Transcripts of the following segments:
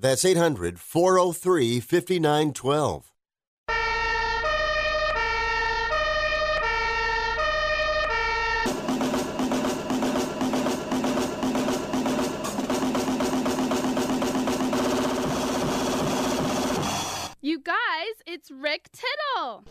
That's 800 403 5912. You guys, it's Rick Tittle.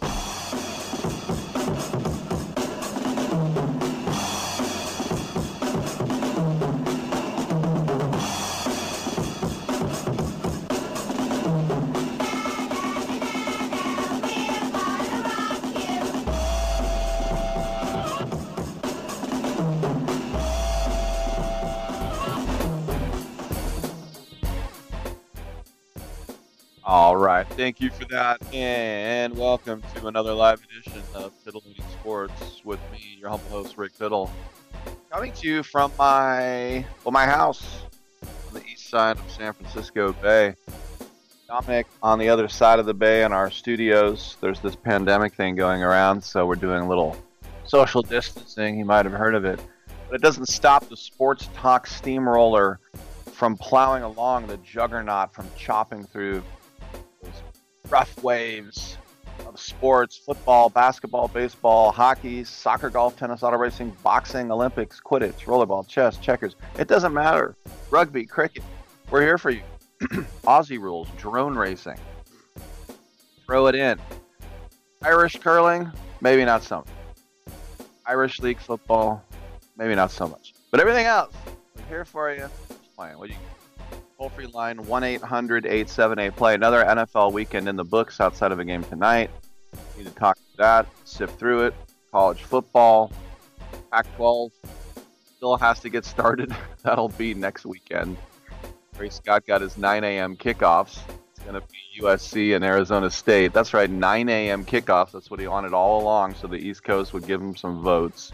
All right, thank you for that, and welcome to another live edition of Titillating Sports with me, your humble host Rick Tittle, coming to you from my well, my house on the east side of San Francisco Bay. Dominic on the other side of the bay in our studios. There's this pandemic thing going around, so we're doing a little social distancing. You might have heard of it, but it doesn't stop the sports talk steamroller from plowing along the juggernaut from chopping through rough waves of sports football, basketball, baseball, hockey, soccer, golf, tennis, auto racing, boxing, Olympics, Quidditch, rollerball, chess, checkers. It doesn't matter. Rugby, cricket. We're here for you. Aussie rules, drone racing. Throw it in. Irish curling, maybe not so much. Irish league football, maybe not so much. But everything else, we're here for you. Just playing. What do you Toll free line 1 800 878 play. Another NFL weekend in the books outside of a game tonight. Need to talk to that, sift through it. College football, Pac 12 still has to get started. That'll be next weekend. Larry Scott got his 9 a.m. kickoffs. It's going to be USC and Arizona State. That's right, 9 a.m. kickoffs. That's what he wanted all along, so the East Coast would give him some votes.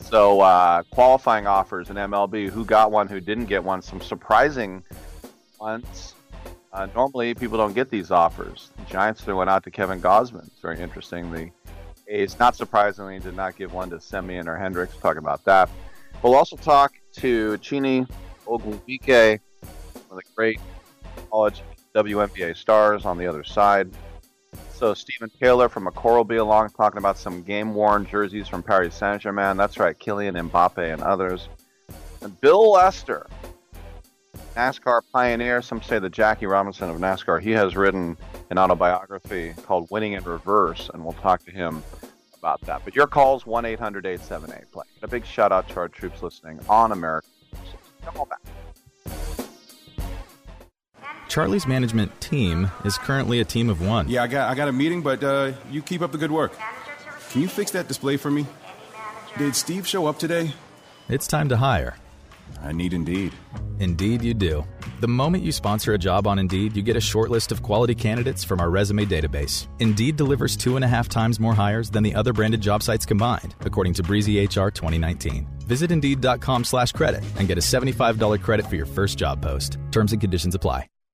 Also, uh, qualifying offers in MLB. Who got one? Who didn't get one? Some surprising ones. Uh, normally, people don't get these offers. The Giants one out to Kevin Gausman. It's very interesting. The A's, not surprisingly, did not give one to Semien or Hendriks. Talk about that. We'll also talk to Chiney Ogwumike, one of the great college WNBA stars on the other side. So Stephen Taylor from Accor will be along talking about some game-worn jerseys from Paris Saint-Germain. That's right, Kylian Mbappe and others. And Bill Lester, NASCAR pioneer, some say the Jackie Robinson of NASCAR. He has written an autobiography called Winning in Reverse, and we'll talk to him about that. But your calls, 1-800-878-PLAY. A big shout-out to our troops listening on America. Come on back. Charlie's management team is currently a team of one. Yeah, I got I got a meeting, but uh, you keep up the good work. Can you fix that display for me? Did Steve show up today? It's time to hire. I need Indeed. Indeed, you do. The moment you sponsor a job on Indeed, you get a short list of quality candidates from our resume database. Indeed delivers two and a half times more hires than the other branded job sites combined, according to Breezy HR 2019. Visit Indeed.com slash credit and get a $75 credit for your first job post. Terms and conditions apply.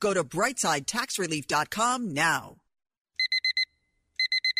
Go to brightsidetaxrelief.com now.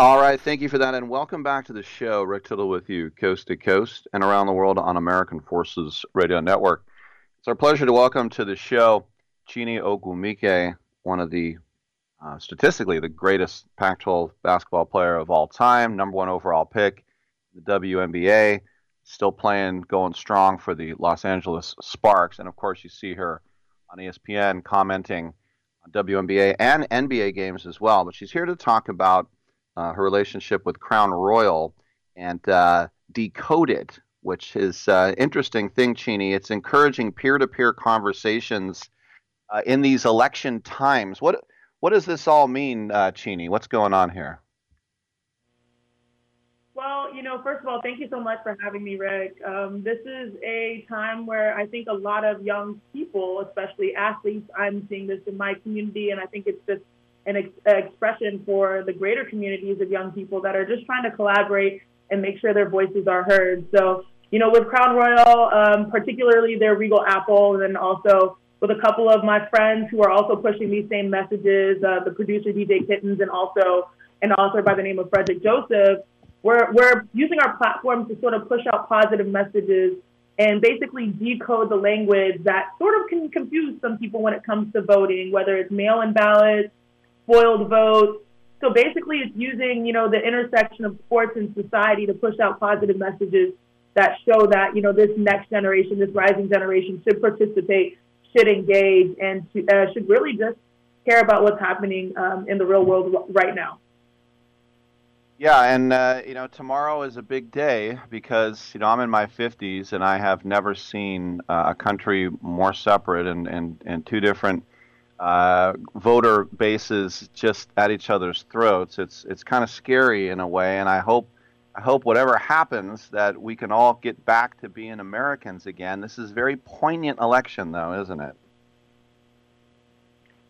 All right, thank you for that, and welcome back to the show. Rick Tittle with you, coast to coast and around the world on American Forces Radio Network. It's our pleasure to welcome to the show Chiney Ogwumike, one of the uh, statistically the greatest Pac-12 basketball player of all time, number one overall pick, the WNBA, still playing, going strong for the Los Angeles Sparks, and of course you see her on ESPN commenting on WNBA and NBA games as well. But she's here to talk about uh, her relationship with Crown Royal and uh, Decoded, which is an uh, interesting thing, Chiney. It's encouraging peer-to-peer conversations uh, in these election times. What what does this all mean, uh, Chiney? What's going on here? Well, you know, first of all, thank you so much for having me, Rick. Um, this is a time where I think a lot of young people, especially athletes, I'm seeing this in my community, and I think it's just an ex- expression for the greater communities of young people that are just trying to collaborate and make sure their voices are heard. So, you know, with Crown Royal, um, particularly their Regal Apple, and then also with a couple of my friends who are also pushing these same messages, uh, the producer DJ Kittens, and also an author by the name of Frederick Joseph. We're, we're using our platform to sort of push out positive messages and basically decode the language that sort of can confuse some people when it comes to voting, whether it's mail-in ballots, spoiled votes. So basically, it's using you know the intersection of sports and society to push out positive messages that show that you know this next generation, this rising generation, should participate, should engage, and to, uh, should really just care about what's happening um, in the real world right now. Yeah, and uh, you know tomorrow is a big day because you know I'm in my 50s and I have never seen uh, a country more separate and, and, and two different uh, voter bases just at each other's throats. It's it's kind of scary in a way, and I hope I hope whatever happens that we can all get back to being Americans again. This is a very poignant election, though, isn't it?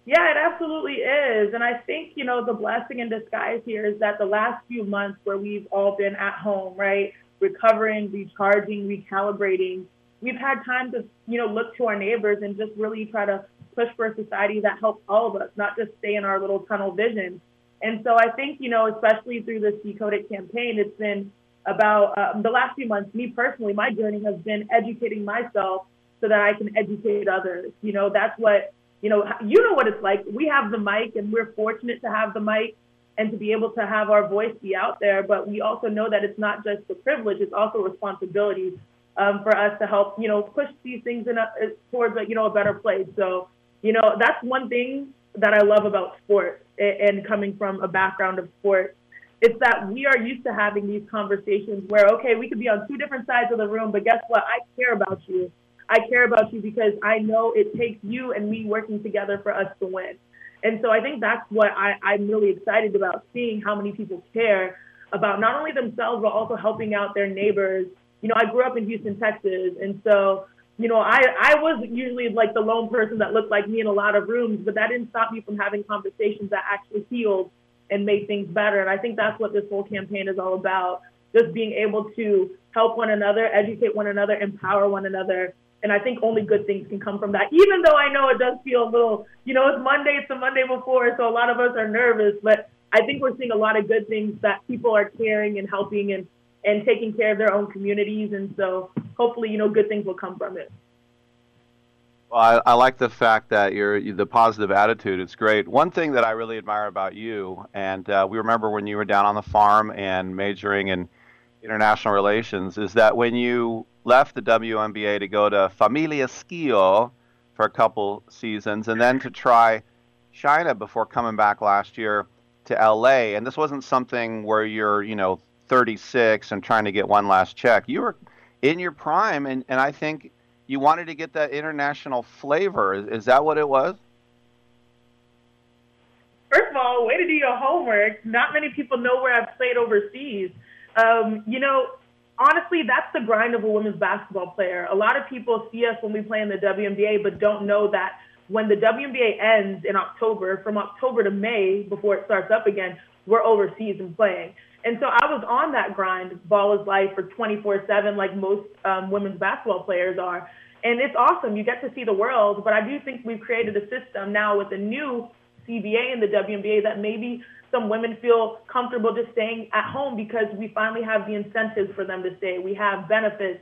Yeah, it absolutely is. And I think, you know, the blessing in disguise here is that the last few months where we've all been at home, right, recovering, recharging, recalibrating, we've had time to, you know, look to our neighbors and just really try to push for a society that helps all of us, not just stay in our little tunnel vision. And so I think, you know, especially through this Decoded campaign, it's been about um, the last few months, me personally, my journey has been educating myself so that I can educate others. You know, that's what, you know, you know what it's like. We have the mic and we're fortunate to have the mic and to be able to have our voice be out there. But we also know that it's not just the privilege, it's also a responsibility um, for us to help, you know, push these things in a, towards a, you know, a better place. So, you know, that's one thing that I love about sports and coming from a background of sports. It's that we are used to having these conversations where, okay, we could be on two different sides of the room, but guess what? I care about you. I care about you because I know it takes you and me working together for us to win. And so I think that's what I, I'm really excited about seeing how many people care about not only themselves, but also helping out their neighbors. You know, I grew up in Houston, Texas. And so you know, I, I was usually like the lone person that looked like me in a lot of rooms, but that didn't stop me from having conversations that actually healed and made things better. And I think that's what this whole campaign is all about. Just being able to help one another, educate one another, empower one another. And I think only good things can come from that, even though I know it does feel a little, you know, it's Monday, it's the Monday before, so a lot of us are nervous, but I think we're seeing a lot of good things that people are caring and helping and and taking care of their own communities. And so hopefully, you know, good things will come from it. Well, I, I like the fact that you're the positive attitude. It's great. One thing that I really admire about you, and uh, we remember when you were down on the farm and majoring in international relations, is that when you left the WNBA to go to Famila Schio for a couple seasons, and then to try China before coming back last year to LA. And this wasn't something where you're, you know, 36 and trying to get one last check. You were in your prime, and, and I think you wanted to get that international flavor. Is, is that what it was? First of all, way to do your homework. Not many people know where I've played overseas. Um, you know, honestly, that's the grind of a women's basketball player. A lot of people see us when we play in the WNBA, but don't know that when the WNBA ends in October, from October to May, before it starts up again, we're overseas and playing. And so I was on that grind, ball is life, for 24 7, like most um, women's basketball players are. And it's awesome. You get to see the world. But I do think we've created a system now with the new CBA and the WNBA that maybe some women feel comfortable just staying at home because we finally have the incentives for them to stay. We have benefits,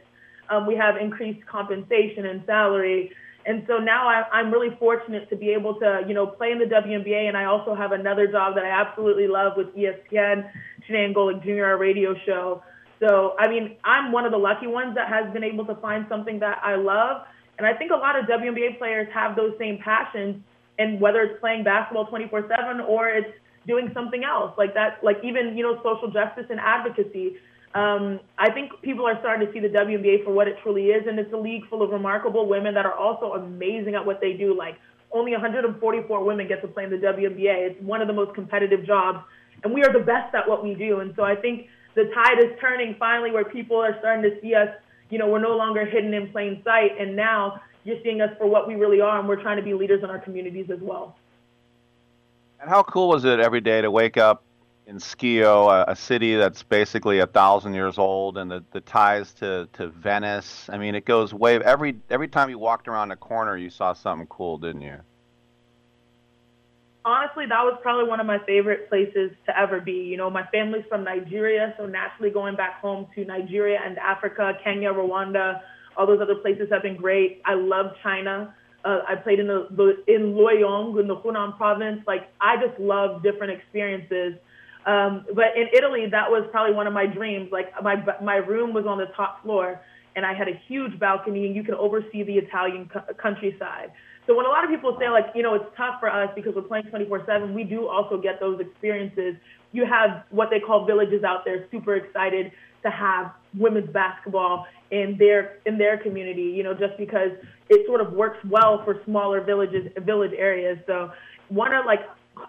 um, we have increased compensation and salary. And so now I, I'm really fortunate to be able to, you know, play in the WNBA, and I also have another job that I absolutely love with ESPN, Chiney Golic Jr., our radio show. So, I mean, I'm one of the lucky ones that has been able to find something that I love. And I think a lot of WNBA players have those same passions. And whether it's playing basketball 24 7 or it's doing something else like that, like even, you know, social justice and advocacy. Um, I think people are starting to see the WNBA for what it truly is, and it's a league full of remarkable women that are also amazing at what they do. Like only 144 women get to play in the WNBA. It's one of the most competitive jobs, and we are the best at what we do. And so I think the tide is turning finally, where people are starting to see us. You know, we're no longer hidden in plain sight, and now you're seeing us for what we really are, and we're trying to be leaders in our communities as well. And how cool was it every day to wake up in Schio, a, a, city that's basically a thousand years old, and the, the ties to, to Venice. I mean, it goes way. Every every time you walked around a corner, you saw something cool, didn't you? Honestly, that was probably one of my favorite places to ever be. You know, my family's from Nigeria, so naturally going back home to Nigeria and Africa, Kenya, Rwanda, all those other places have been great. I love China. Uh, I played in the, in Luoyang in the Hunan province. Like I just love different experiences um, but in Italy, that was probably one of my dreams. Like my my room was on the top floor, and I had a huge balcony, and you could oversee the Italian co- countryside. So when a lot of people say like, you know, it's tough for us because we're playing 24/7, we do also get those experiences. You have what they call villages out there, super excited to have women's basketball in their in their community. You know, just because it sort of works well for smaller villages, village areas. So one of like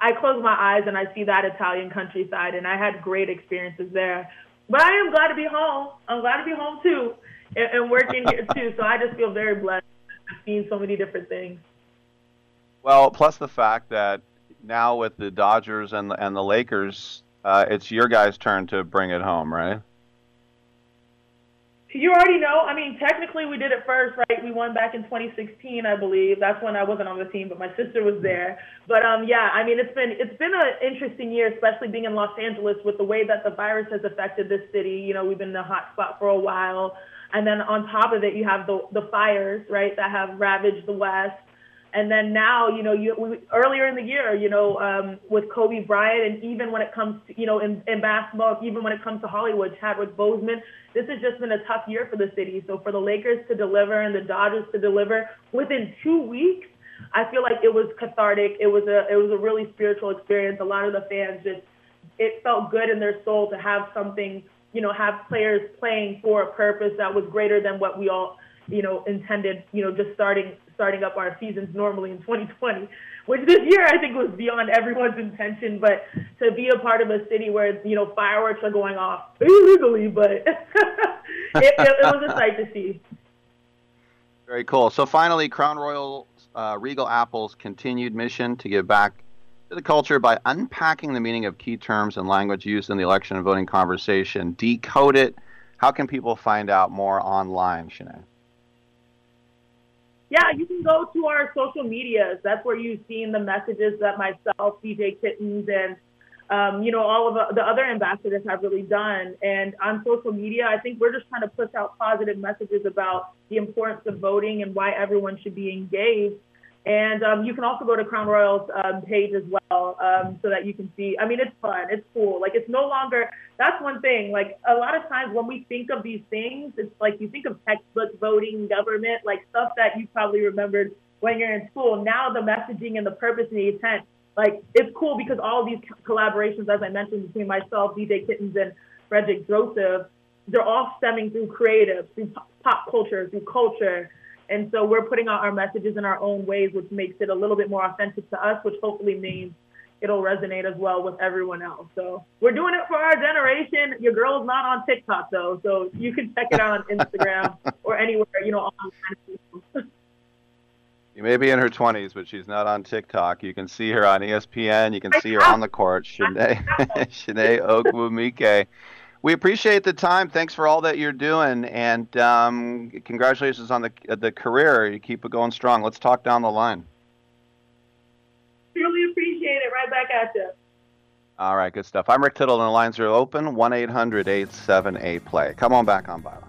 I close my eyes and I see that Italian countryside, and I had great experiences there. But I am glad to be home. I'm glad to be home too, and, and working here too. So I just feel very blessed. Seeing so many different things. Well, plus the fact that now with the Dodgers and the, and the Lakers, uh, it's your guys' turn to bring it home, right? You already know. I mean, technically, we did it first, right? We won back in 2016, I believe. That's when I wasn't on the team, but my sister was there. But um, yeah, I mean, it's been it's been an interesting year, especially being in Los Angeles with the way that the virus has affected this city. You know, we've been in a hot spot for a while, and then on top of it, you have the the fires, right, that have ravaged the West. And then now, you know, you we, earlier in the year, you know, um, with Kobe Bryant, and even when it comes to, you know, in, in basketball, even when it comes to Hollywood, Chadwick Boseman, this has just been a tough year for the city. So for the Lakers to deliver and the Dodgers to deliver within two weeks, I feel like it was cathartic. It was a it was a really spiritual experience. A lot of the fans just it felt good in their soul to have something, you know, have players playing for a purpose that was greater than what we all, you know, intended, you know, just starting starting up our seasons normally in 2020, which this year I think was beyond everyone's intention. But to be a part of a city where you know fireworks are going off illegally, but it, it, it, was a sight to see. Very cool. So finally, Crown Royal uh, Regal Apple's continued mission to give back to the culture by unpacking the meaning of key terms and language used in the election and voting conversation. Decode it. How can people find out more online, Chiney? Yeah, you can go to our social medias. That's where you've seen the messages that myself, DJ Kittens, and um, you know all of the other ambassadors have really done. And on social media, I think we're just trying to push out positive messages about the importance of voting and why everyone should be engaged. And um, you can also go to Crown Royal's um, page as well, um, so that you can see. I mean, it's fun, it's cool. Like it's no longer. That's one thing. Like a lot of times when we think of these things, it's like you think of textbook voting, government, like stuff that you probably remembered when you're in school. Now the messaging and the purpose and the intent, like it's cool because all these collaborations, as I mentioned, between myself, DJ Kittens, and Frederick Joseph, they're all stemming through creative, through pop culture, through culture and so we're putting out our messages in our own ways, which makes it a little bit more authentic to us, which hopefully means it'll resonate as well with everyone else. So we're doing it for our generation. Your girl's not on TikTok though, so you can check it out on Instagram or anywhere, you know, online. You may be in her 20s, but she's not on TikTok. You can see her on ESPN. You can see her on the court. Chiney, Chiney Ogwumike we appreciate the time. Thanks for all that you're doing, and um, congratulations on the the career. You keep it going strong. Let's talk down the line. Really appreciate it. Right back at you. All right, good stuff. I'm Rick Tittle, and the lines are open. 1 800 878 play. Come on back on Byline.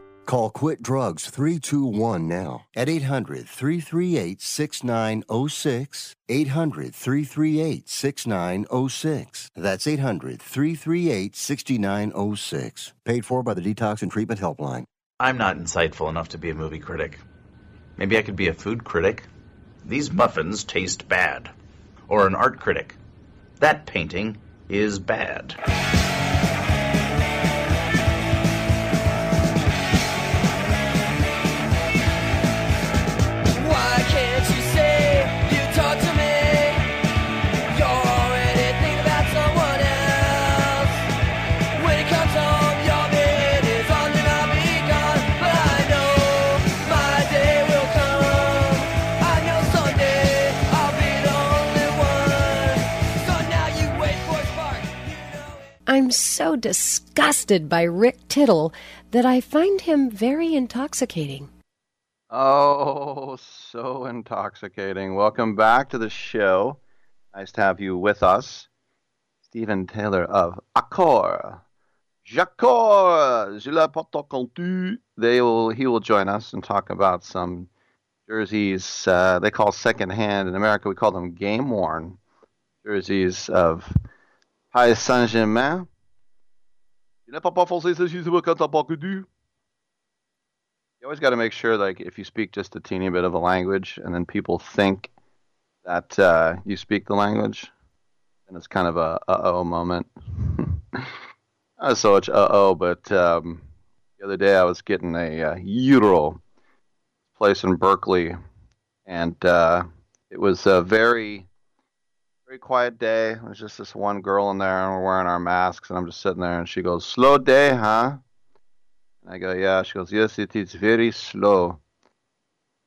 Call Quit Drugs 321 now at 800 338 6906. 800 338 6906. That's 800 338 6906. Paid for by the Detox and Treatment Helpline. I'm not insightful enough to be a movie critic. Maybe I could be a food critic. These muffins taste bad. Or an art critic. That painting is bad. So disgusted by Rick Tittle that I find him very intoxicating. Oh, so intoxicating. Welcome back to the show. Nice to have you with us. Stephen Taylor of Accor. Jacor, je la porte contu. They will, he will join us and talk about some jerseys uh, they call secondhand. In America, we call them game worn jerseys of Paris Saint Germain. Du. You always got to make sure, like, if you speak just a teeny bit of a language, and then people think that uh, you speak the language, and it's kind of a uh oh moment. Not so much uh oh, but um, the other day I was getting a uh, Euro place in Berkeley, and uh, it was a very, very quiet day. Was just this one girl in there, and we're wearing our masks, and I'm just sitting there, and she goes, "Slow day, huh?" And I go, yeah. She goes, yes, it is very slow.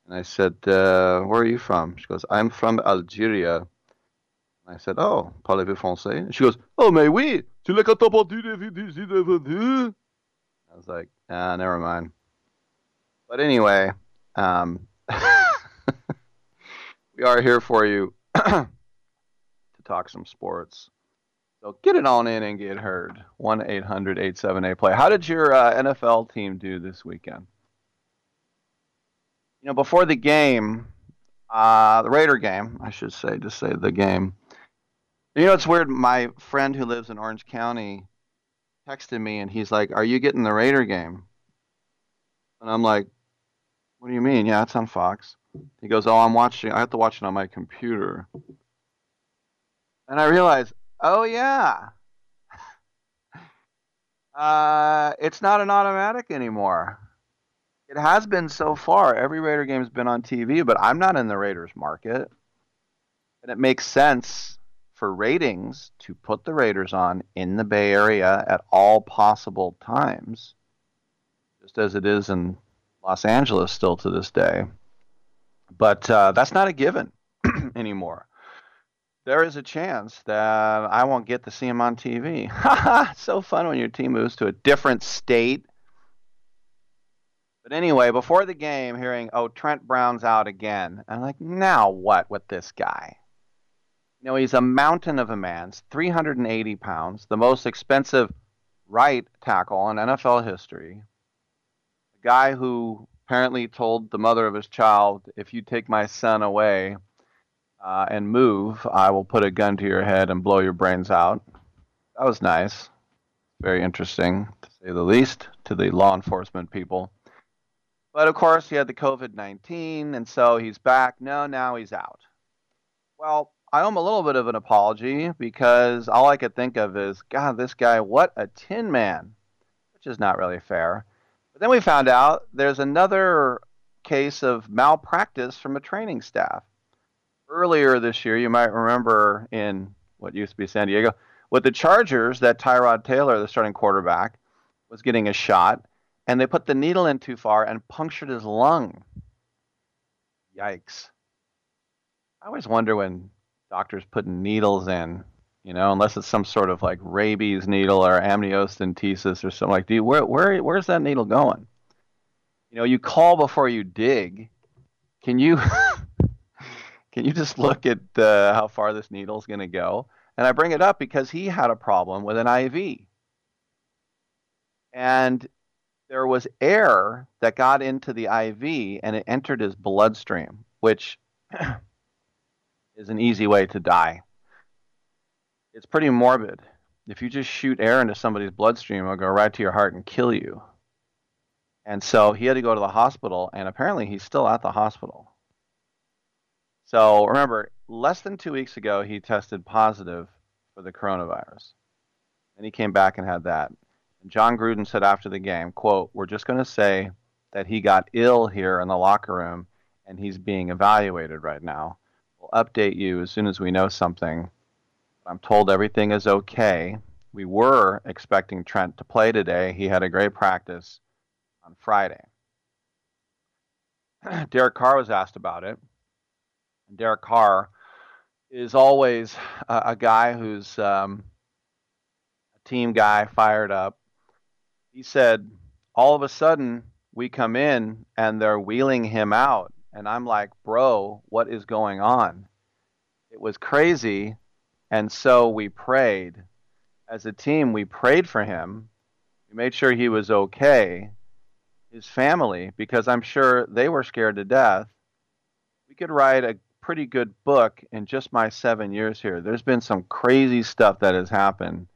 And I said, uh, where are you from? She goes, I'm from Algeria. And I said, oh, parlez-vous français? And she goes, oh, mais oui, tu l'as entendu I was like, ah, never mind. But anyway, um, we are here for you talk some sports. So get it on in and get heard. 1 800 878 play. How did your uh, NFL team do this weekend? You know, before the game, uh, the Raider game, I should say, to say the game. You know, it's weird. My friend who lives in Orange County texted me and he's like, Are you getting the Raider game? And I'm like, What do you mean? Yeah, it's on Fox. He goes, Oh, I'm watching. I have to watch it on my computer. And I realized, Oh yeah. Uh, it's not an automatic anymore. It has been so far. Every Raider game's been on TV, but I'm not in the Raiders market. And it makes sense for ratings to put the Raiders on in the Bay Area at all possible times, just as it is in Los Angeles still to this day. But uh, that's not a given anymore there is a chance that I won't get to see him on TV. so fun when your team moves to a different state. But anyway, before the game, hearing, oh, Trent Brown's out again. I'm like, now what with this guy? You know, he's a mountain of a man, 380 pounds, the most expensive right tackle in NFL history. A guy who apparently told the mother of his child, "If you take my son away uh, and move, I will put a gun to your head and blow your brains out." That was nice, very interesting to say the least to the law enforcement people. But of course, he had the COVID 19, and so he's back. No, now he's out. Well, I owe him a little bit of an apology because all I could think of is, God, this guy, what a tin man, which is not really fair. But then we found out there's another case of malpractice from a training staff. Earlier this year, you might remember in what used to be San Diego, with the Chargers, that Tyrod Taylor, the starting quarterback, was getting a shot, and they put the needle in too far and punctured his lung. Yikes. I always wonder when doctors put needles in, you know, unless it's some sort of like rabies needle or amniocentesis or something like that. Where, where, where's that needle going? You know, you call before you dig. Can you can you just look at uh, how far this needle is going to go? And I bring it up because he had a problem with an IV. And there was air that got into the IV and it entered his bloodstream, which is an easy way to die. It's pretty morbid. If you just shoot air into somebody's bloodstream, it'll go right to your heart and kill you. And so he had to go to the hospital, and apparently he's still at the hospital. So remember, less than two weeks ago, he tested positive for the coronavirus. And he came back and had that. And Jon Gruden said after the game, quote, we're just going to say that he got ill here in the locker room and he's being evaluated right now. We'll update you as soon as we know something. I'm told everything is okay. We were expecting Trent to play today. He had a great practice on Friday. Derek Carr was asked about it. Derek Carr is always a, a guy who's um, a team guy, fired up. He said, all of a sudden, we come in and they're wheeling him out. And I'm like, bro, what is going on? It was crazy. And so we prayed. As a team, we prayed for him. We made sure he was okay, his family, because I'm sure they were scared to death. We could write a pretty good book in just my seven years here. There's been some crazy stuff that has happened.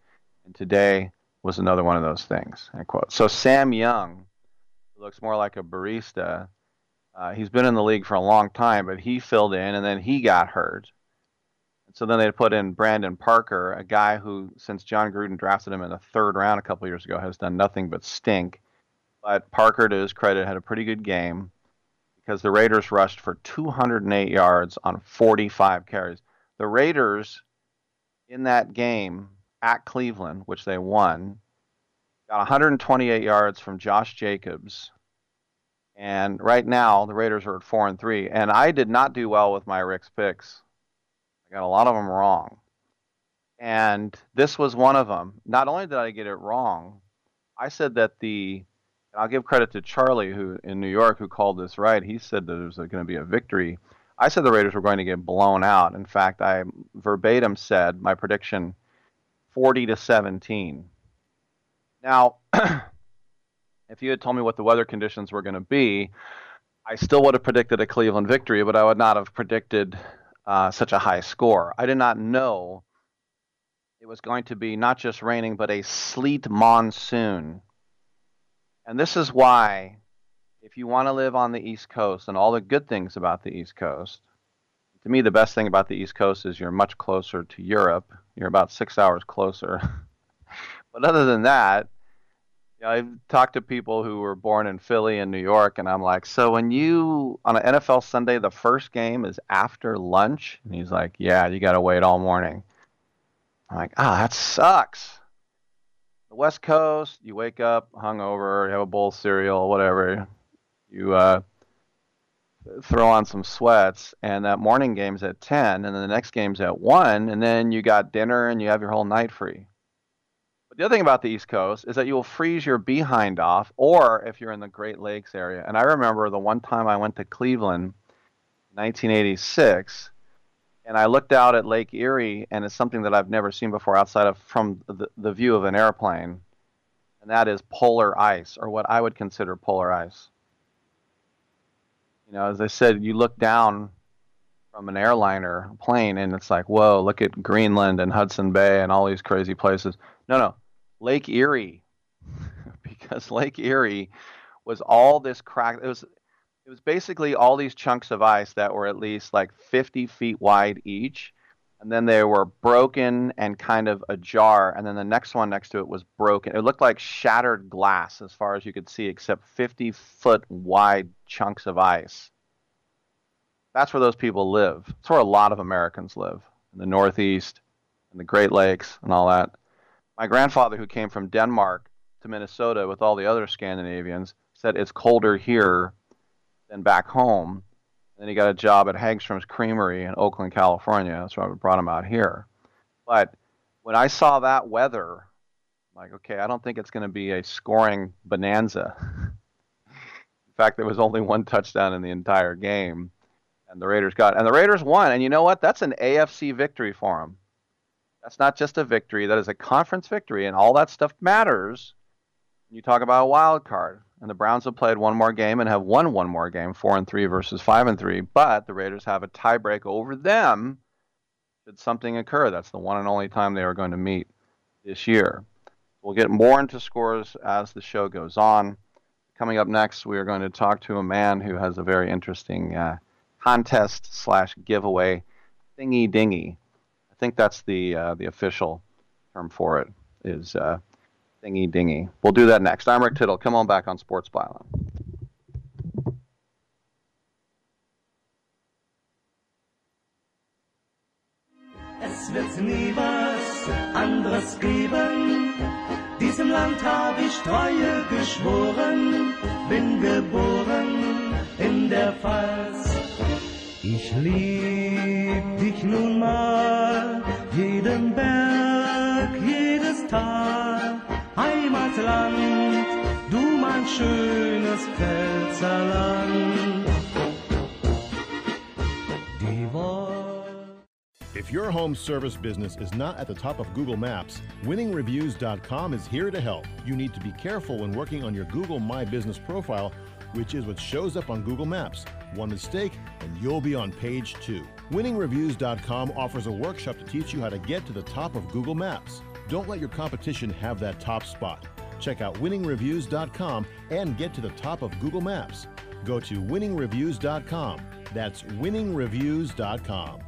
And today was another one of those things. End quote. So Sam Young, looks more like a barista, uh, he's been in the league for a long time, but he filled in and then he got hurt. So then they put in Brandon Parker, a guy who, since Jon Gruden drafted him in the third round a couple years ago, has done nothing but stink. But Parker, to his credit, had a pretty good game because the Raiders rushed for 208 yards on 45 carries. The Raiders in that game at Cleveland, which they won, got 128 yards from Josh Jacobs. And right now, the Raiders are at four and three. And I did not do well with my Rick's picks. I got a lot of them wrong. And this was one of them. Not only did I get it wrong, I said that the I'll give credit to Charlie, who in New York, who called this right. He said that there was going to be a victory. I said the Raiders were going to get blown out. In fact, I verbatim said my prediction 40 to 17. Now, if you had told me what the weather conditions were going to be, I still would have predicted a Cleveland victory, but I would not have predicted uh, such a high score. I did not know it was going to be not just raining, but a sleet monsoon. And this is why, if you want to live on the East Coast and all the good things about the East Coast, to me, the best thing about the East Coast is you're much closer to Europe. You're about six hours closer. but other than that, you know, I've talked to people who were born in Philly and New York, and I'm like, so when you on an NFL Sunday, the first game is after lunch, and he's like, yeah, you got to wait all morning. I'm like, ah, oh, that sucks. West Coast, you wake up hungover, you have a bowl of cereal, whatever. You uh, throw on some sweats, and that morning game's at 10, and then the next game's at 1, and then you got dinner and you have your whole night free. But the other thing about the East Coast is that you will freeze your behind off, or if you're in the Great Lakes area. And I remember the one time I went to Cleveland, 1986, and I looked out at Lake Erie, and it's something that I've never seen before outside of from the, the view of an airplane. and that is polar ice, or what I would consider polar ice. You know, as I said, you look down from an airliner plane, and it's like, whoa, look at Greenland and Hudson Bay and all these crazy places. No, no, Lake Erie, because Lake Erie was all this crack. It was it was basically all these chunks of ice that were at least like 50 feet wide each and then they were broken and kind of ajar and then the next one next to it was broken. It looked like shattered glass as far as you could see except 50 foot wide chunks of ice. That's where those people live. That's where a lot of americans live in the northeast and the great lakes and all that. My grandfather who came from denmark to minnesota with all the other scandinavians said it's colder here than back home. And then he got a job at Hagstrom's Creamery in Oakland, California. That's why we brought him out here. But when I saw that weather, I'm like, okay, I don't think it's going to be a scoring bonanza. in fact, there was only one touchdown in the entire game, and the Raiders got, and the Raiders won. And you know what? That's an AFC victory for them. That's not just a victory; that is a conference victory, and all that stuff matters. You talk about a wild card and the Browns have played one more game and have won one more game, four and three versus five and three. But the Raiders have a tiebreak over them should something occur. That's the one and only time they are going to meet this year. We'll get more into scores as the show goes on. Coming up next, we are going to talk to a man who has a very interesting uh, contest slash giveaway thingy dingy. I think that's the uh, the official term for it. Is uh, thingy dingy. We'll do that next. I'm Rick Tittle. Come on back on Sports Byline. Es wird nie was anderes geben. Diesem Land habe ich Treue geschworen, bin geboren in der Pfalz. Ich lieb dich nun mal, jeden Berg, Heimatland, du mein schönes Pfälzerland. If your home service business is not at the top of Google Maps, winningreviews.com is here to help. You need to be careful when working on your Google My Business profile, which is what shows up on Google Maps. One mistake, and you'll be on page two. Winningreviews.com offers a workshop to teach you how to get to the top of Google Maps. Don't let your competition have that top spot. Check out winningreviews.com and get to the top of Google Maps. Go to winningreviews.com. That's winningreviews.com.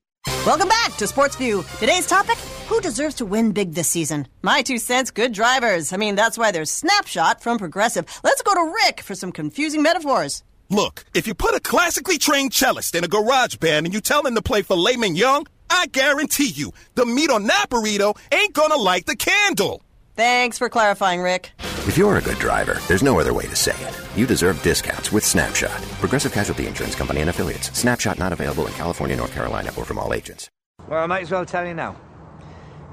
Welcome back to Sports View. Today's topic Who deserves to win big this season? My two cents good drivers. I mean, that's why there's Snapshot from Progressive. Let's go to Rick for some confusing metaphors. Look, if you put a classically trained cellist in a garage band and you tell him to play for Layman Young, I guarantee you the meat on that burrito ain't gonna light the candle. Thanks for clarifying, Rick. If you're a good driver, there's no other way to say it. You deserve discounts with Snapshot. Progressive Casualty Insurance Company and affiliates. Snapshot not available in California, North Carolina, or from all agents. Well, I might as well tell you now.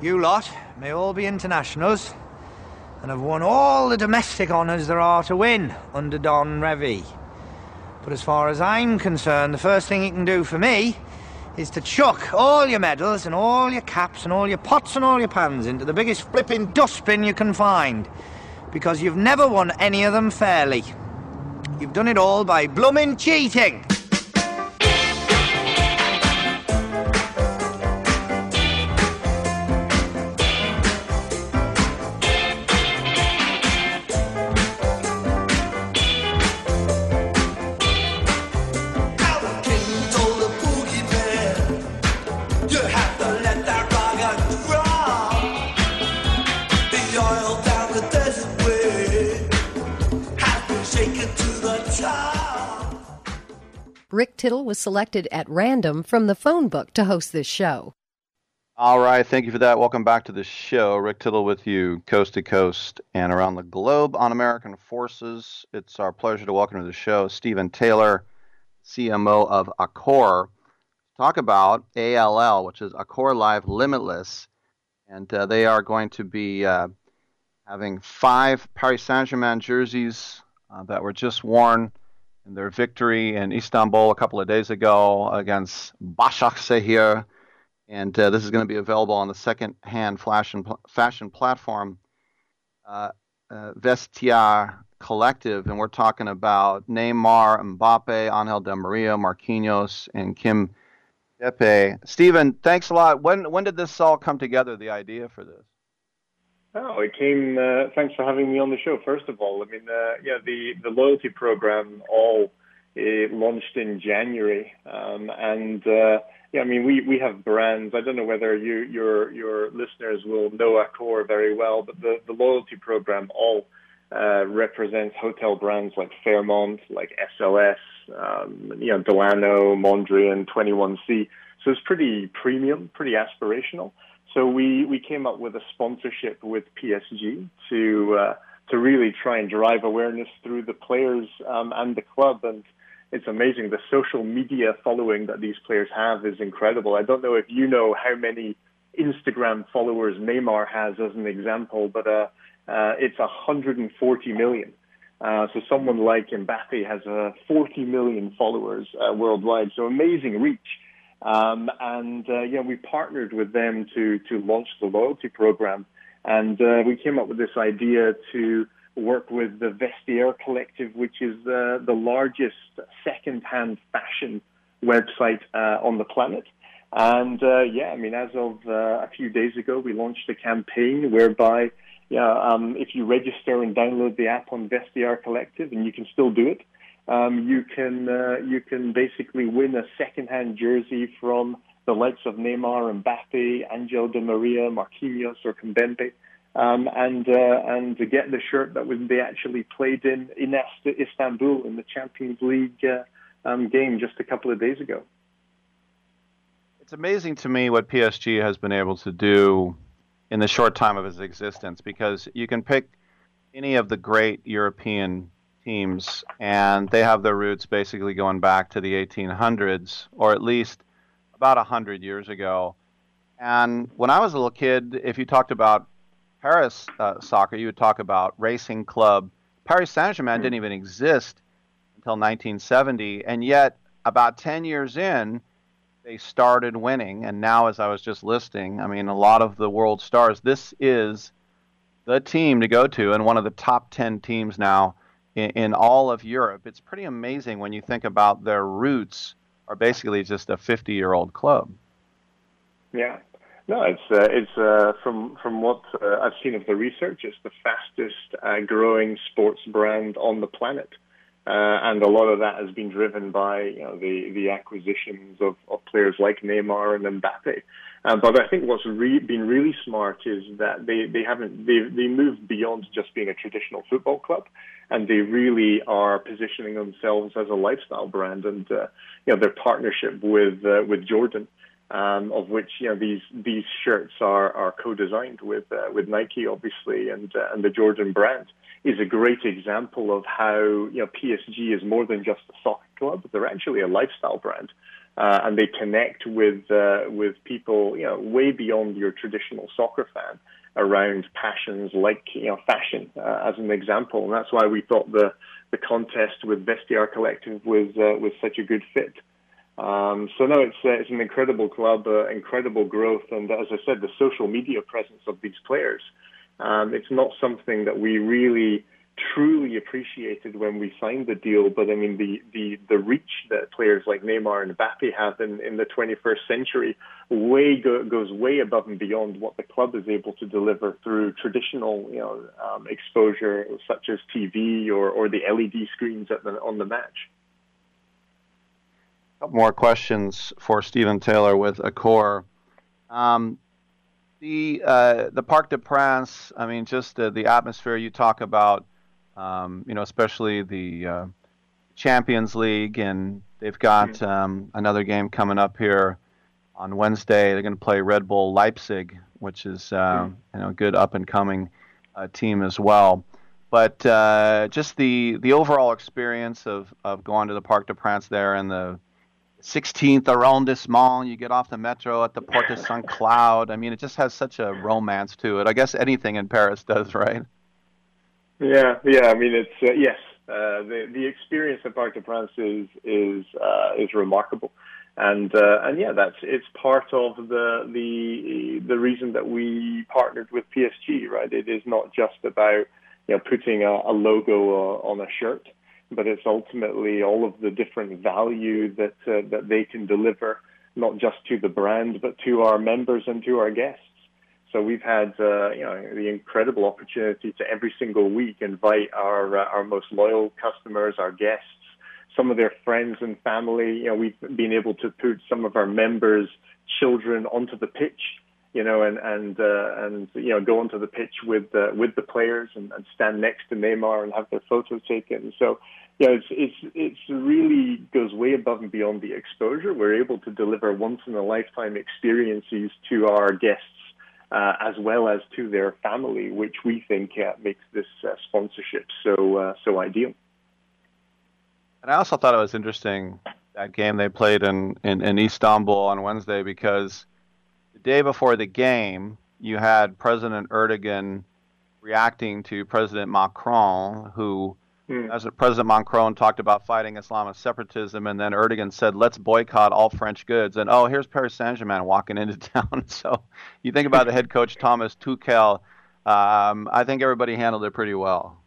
You lot may all be internationals and have won all the domestic honours there are to win under Don Revie. But as far as I'm concerned, the first thing you can do for me is to chuck all your medals and all your caps and all your pots and all your pans into the biggest flipping dustbin you can find. Because you've never won any of them fairly. You've done it all by bloomin' cheating. Rick Tittle was selected at random from the phone book to host this show. All right, thank you for that. Welcome back to the show. Rick Tittle with you, coast to coast and around the globe on American Forces. It's our pleasure to welcome to the show Stephen Taylor, CMO of Accor. Talk about ALL, which is Accor Live Limitless, and uh, they are going to be uh, having five Paris Saint-Germain jerseys uh, that were just worn in their victory in Istanbul a couple of days ago against Başakşehir. And uh, this is going to be available on the second-hand fashion, fashion platform uh, uh, Vestiaire Collective. And we're talking about Neymar, Mbappe, Angel Di Maria, Marquinhos, and Kim Pepe. Stephen, thanks a lot. When, when did this all come together, the idea for this? Oh, it came. Uh, thanks for having me on the show. First of all, I mean, uh, yeah, the the loyalty program all uh, launched in January, um, and uh, yeah, I mean, we we have brands. I don't know whether you your your listeners will know Accor very well, but the the loyalty program all uh, represents hotel brands like Fairmont, like SLS, um, you know, Delano, Mondrian, 21C. So it's pretty premium, pretty aspirational. So we, we came up with a sponsorship with PSG to uh, to really try and drive awareness through the players um, and the club. And it's amazing the social media following that these players have is incredible. I don't know if you know how many Instagram followers Neymar has as an example, but uh, uh, it's 140 million. Uh, so someone like Mbappe has uh, 40 million followers uh, worldwide. So amazing reach. Um, and uh, yeah, we partnered with them to to launch the loyalty program, and uh, we came up with this idea to work with the Vestiaire Collective, which is uh, the largest second-hand fashion website uh, on the planet. And uh, yeah, I mean, as of uh, a few days ago, we launched a campaign whereby, yeah, um, if you register and download the app on Vestiaire Collective, and you can still do it, um, you can uh, you can basically win a second-hand jersey from the likes of Neymar, and Mbappe, Angel Di Maria, Marquinhos, or Kimpembe, um, and uh, and to get the shirt that was they actually played in in Istanbul in the Champions League uh, um, game just a couple of days ago. It's amazing to me what PSG has been able to do in the short time of its existence because you can pick any of the great European teams, and they have their roots basically going back to the 1800s, or at least about 100 years ago. And when I was a little kid, if you talked about Paris uh, soccer, you would talk about Racing Club. Paris Saint Germain didn't even exist until 1970, and yet about 10 years in, they started winning. And now, as I was just listing, I mean, a lot of the world stars, this is the team to go to, and one of the top 10 teams now in, in all of Europe. It's pretty amazing when you think about their roots are basically just a 50 year old club. Yeah. No, it's uh, it's uh, from from what uh, I've seen of the research, it's the fastest uh, growing sports brand on the planet. Uh, and a lot of that has been driven by you know, the, the acquisitions of, of players like Neymar and Mbappe. Uh, but I think what's re- been really smart is that they, they haven't they they moved beyond just being a traditional football club, and they really are positioning themselves as a lifestyle brand. And uh, you know their partnership with uh, with Jordan, um, of which you know these these shirts are are co-designed with uh, with Nike, obviously, and uh, and the Jordan brand is a great example of how you know PSG is more than just a soccer club; they're actually a lifestyle brand uh, and they connect with uh, with people, you know, way beyond your traditional soccer fan around passions like you know fashion, uh, as an example. And that's why we thought the the contest with Vestiaire Collective was uh, was such a good fit. Um, so no, it's uh, it's an incredible club, uh, incredible growth, and as I said, the social media presence of these players. Um, it's not something that we really truly appreciated when we signed the deal. But I mean, the, the, the reach that players like Neymar and Mbappe have in, in the 21st century way go, goes way above and beyond what the club is able to deliver through traditional, you know, um, exposure such as TV or, or the LED screens at the, on the match. A couple more questions for Stephen Taylor with Accor. Um, the uh, the Parc des Princes. I mean, just the, the atmosphere you talk about um, you know, especially the uh, Champions League, and they've got mm-hmm. um, another game coming up here on Wednesday. They're going to play Red Bull Leipzig, which is uh, mm. you know a good up and coming uh, team as well. But uh, just the the overall experience of, of going to the Parc des Princes there and the 16th arrondissement. You get off the metro at the Porte Saint Cloud. I mean, it just has such a romance to it. I guess anything in Paris does, right? Yeah, yeah. I mean, it's uh, yes. Uh, the the experience at Parc des Princes is is uh, is remarkable, and uh, and yeah, that's it's part of the the the reason that we partnered with PSG. Right, it is not just about you know putting a, a logo uh, on a shirt, but it's ultimately all of the different value that uh, that they can deliver, not just to the brand, but to our members and to our guests. So we've had uh, you know the incredible opportunity to every single week invite our uh, our most loyal customers, our guests, some of their friends and family. You know, we've been able to put some of our members' children onto the pitch. You know, and and uh, and you know go onto the pitch with uh, with the players and, and stand next to Neymar and have their photos taken. So yeah, it's it's it's really goes way above and beyond the exposure. We're able to deliver once in a lifetime experiences to our guests uh, as well as to their family, which we think uh, makes this uh, sponsorship so uh, so ideal. And I also thought it was interesting that game they played in, in, in Istanbul on Wednesday because the day before the game, you had President Erdogan reacting to President Macron, who Mm. As President Macron talked about fighting Islamist separatism, and then Erdogan said, "Let's boycott all French goods." And oh, here's Paris Saint-Germain walking into town. so you think about the head coach Thomas Tuchel. Um, I think everybody handled it pretty well.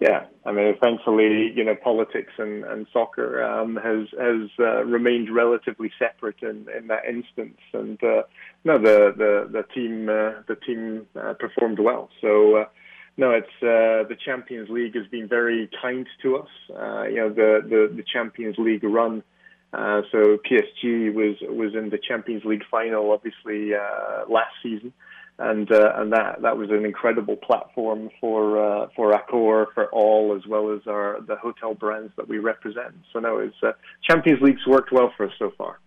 Yeah, I mean, thankfully, you know, politics and, and soccer um, has has uh, remained relatively separate in, in that instance, and uh, no, the the the team uh, the team uh, performed well. So uh, no, it's uh, the Champions League has been very kind to us. Uh, you know, the, the, the Champions League run. Uh, so PSG was was in the Champions League final, obviously uh, last season, and uh, and that that was an incredible platform for uh, for Accor, for all, as well as our the hotel brands that we represent. So no, it's Champions League's worked well for us so far.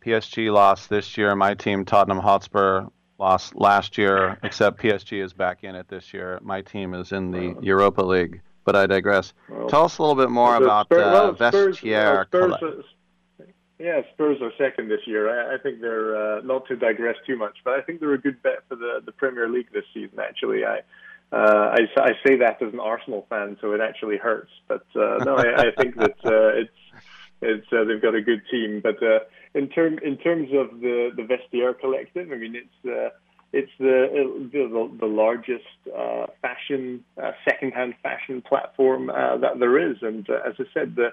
PSG lost this year. My team, Tottenham Hotspur, lost last year, except PSG is back in it this year. My team is in the Europa League, but I digress. Well, Tell us a little bit more about Spurs, uh, well, Vestiaire. Spurs, Spurs, yeah, Spurs are second this year. I, I think they're uh, not to digress too much, but I think they're a good bet for the, the Premier League this season. Actually, I, uh, I I say that as an Arsenal fan, so it actually hurts. But uh, no, I, I think that uh, it's it's uh, they've got a good team, but. Uh, in term in terms of the the Vestiaire Collective, I mean it's uh, it's the the, the largest uh, fashion uh, secondhand fashion platform uh, that there is, and uh, as I said, the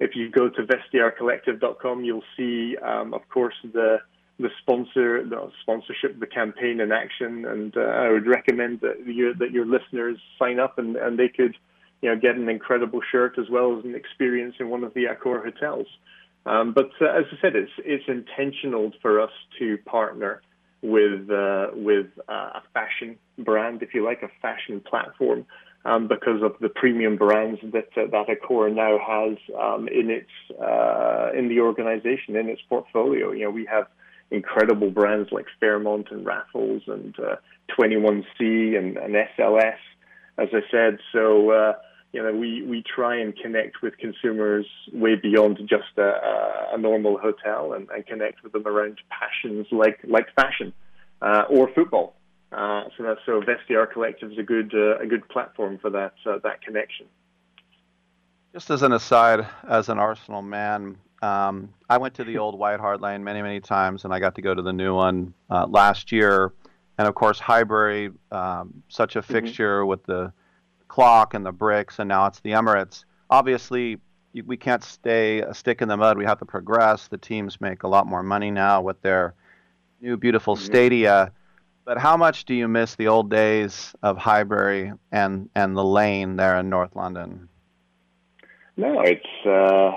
if you go to vestiairecollective.com, you'll see, um, of course, the the sponsor, the sponsorship, the campaign in action, and uh, I would recommend that your that your listeners sign up and, and they could you know, get an incredible shirt as well as an experience in one of the Accor hotels. Um, but uh, as I said, it's it's intentional for us to partner with uh, with uh, a fashion brand, if you like, a fashion platform, um, because of the premium brands that uh, that Accor now has um, in its uh, in the organization in its portfolio. You know, we have incredible brands like Fairmont and Raffles and uh, 21C and, and SLS, as I said. So uh, you know, we, we try and connect with consumers way beyond just a, a normal hotel and, and connect with them around passions like like fashion uh, or football. Uh, so that so Vestiaire Collective is a good uh, a good platform for that uh, that connection. Just as an aside, as an Arsenal man, um, I went to the old White Hart Lane many many times, and I got to go to the new one uh, last year. And of course, Highbury, um, such a fixture mm-hmm. with the clock and the bricks, and now it's the Emirates. Obviously, we can't stay a stick in the mud. We have to progress. The teams make a lot more money now with their new beautiful mm-hmm. stadia. But how much do you miss the old days of Highbury and and the lane there in North London? No, it's uh,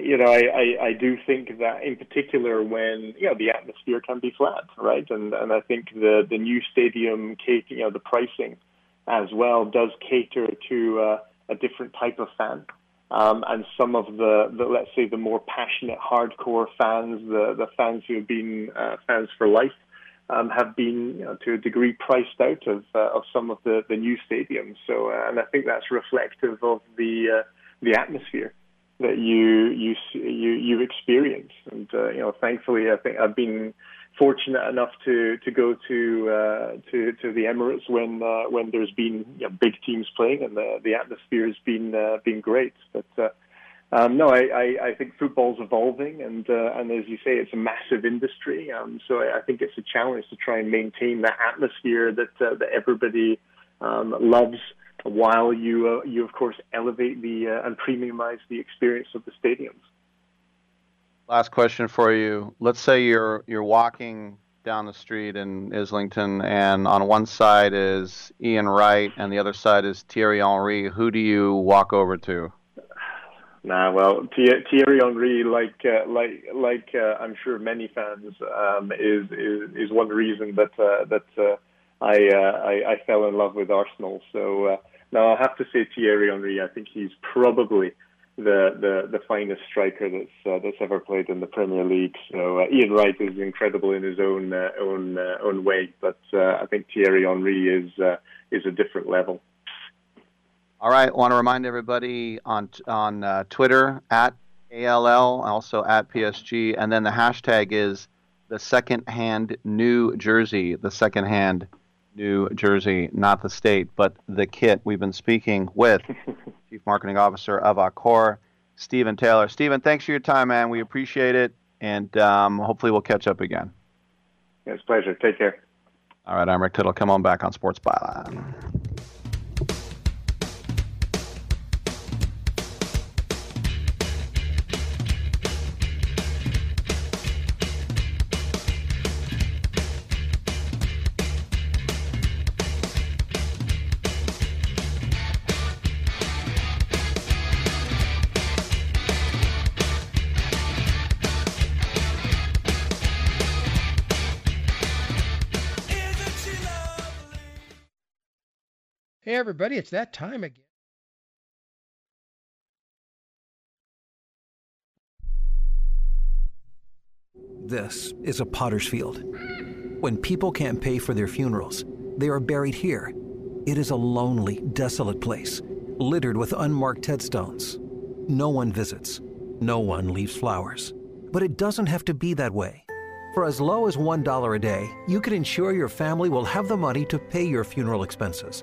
you know I, I I do think that in particular when you know the atmosphere can be flat, right? And and I think the the new stadium, cake you know, the pricing as well does cater to uh, a different type of fan. Um, and some of the, the, let's say, the more passionate, hardcore fans, the, the fans who have been uh, fans for life, um, have been, you know, to a degree, priced out of uh, of some of the, the new stadiums. So, uh, and I think that's reflective of the uh, the atmosphere that you you you you experience. And uh, you know, thankfully, I think I've been fortunate enough to to go to uh, to to the Emirates when uh, when there's been you know, big teams playing and the the atmosphere has been uh, been great. But uh, um, no, I, I, I think football's evolving, and uh, and as you say, it's a massive industry. Um, so I, I think it's a challenge to try and maintain that atmosphere that uh, that everybody um, loves, while you uh, you of course elevate the uh, and premiumize the experience of the stadiums. Last question for you. Let's say you're you're walking down the street in Islington, and on one side is Ian Wright, and the other side is Thierry Henry. Who do you walk over to? Nah, well, Thierry Henry, like uh, like like uh, I'm sure many fans, um, is, is is one reason that uh, that uh, I, uh, I I fell in love with Arsenal. So uh, now I have to say Thierry Henry. I think he's probably the the, the finest striker that's uh, that's ever played in the Premier League. So uh, Ian Wright is incredible in his own uh, own uh, own way, but uh, I think Thierry Henry is uh, is a different level. All right, I want to remind everybody on on Twitter at ALL, also at PSG, and then the hashtag is the second hand new jersey, the second hand New Jersey, not the state, but the kit. We've been speaking with Chief Marketing Officer of Accor, Stephen Taylor. Stephen, thanks for your time, man. We appreciate it, and um, hopefully we'll catch up again. It's a pleasure. Take care. All right, I'm Rick Tittle. Come on back on Sports Byline. Everybody, it's that time again. This is a potter's field. When people can't pay for their funerals, they are buried here. It is a lonely, desolate place, littered with unmarked headstones. No one visits, no one leaves flowers. But it doesn't have to be that way. For as low as $1 a day, you can ensure your family will have the money to pay your funeral expenses.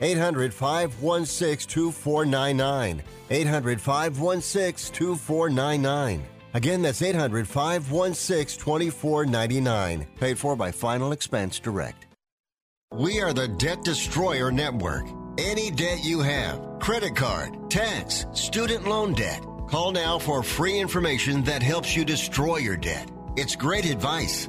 800 516 2499. 800 516 2499. Again, that's 800 516 2499. Paid for by Final Expense Direct. We are the Debt Destroyer Network. Any debt you have, credit card, tax, student loan debt, call now for free information that helps you destroy your debt. It's great advice.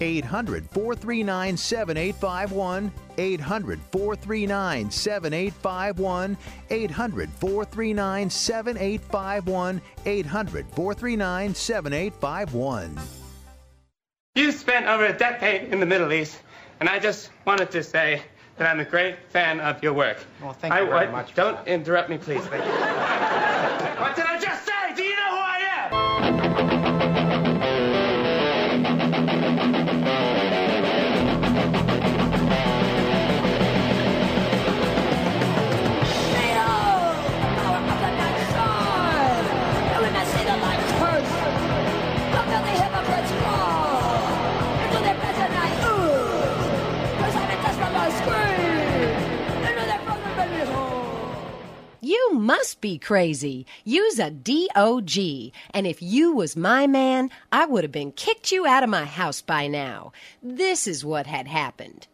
800 439 7851. 800 439 7851. 800 439 7851. 800 439 7851. You spent over a decade in the Middle East, and I just wanted to say that I'm a great fan of your work. Well, thank you I, very I- much. Don't interrupt me, please. Thank you. what did I You must be crazy. Use a DOG. And if you was my man, I would have been kicked you out of my house by now. This is what had happened.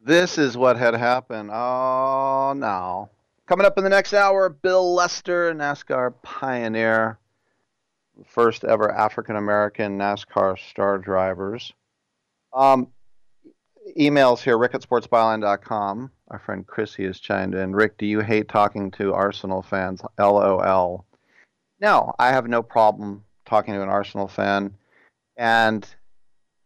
This is what had happened. Oh, no. Coming up in the next hour, Bill Lester, NASCAR pioneer, first ever African American NASCAR star drivers. Um, emails here, rick at sportsbyline.com. Our friend Chrissy has chimed in. Rick, do you hate talking to Arsenal fans? LOL. No, I have no problem talking to an Arsenal fan. And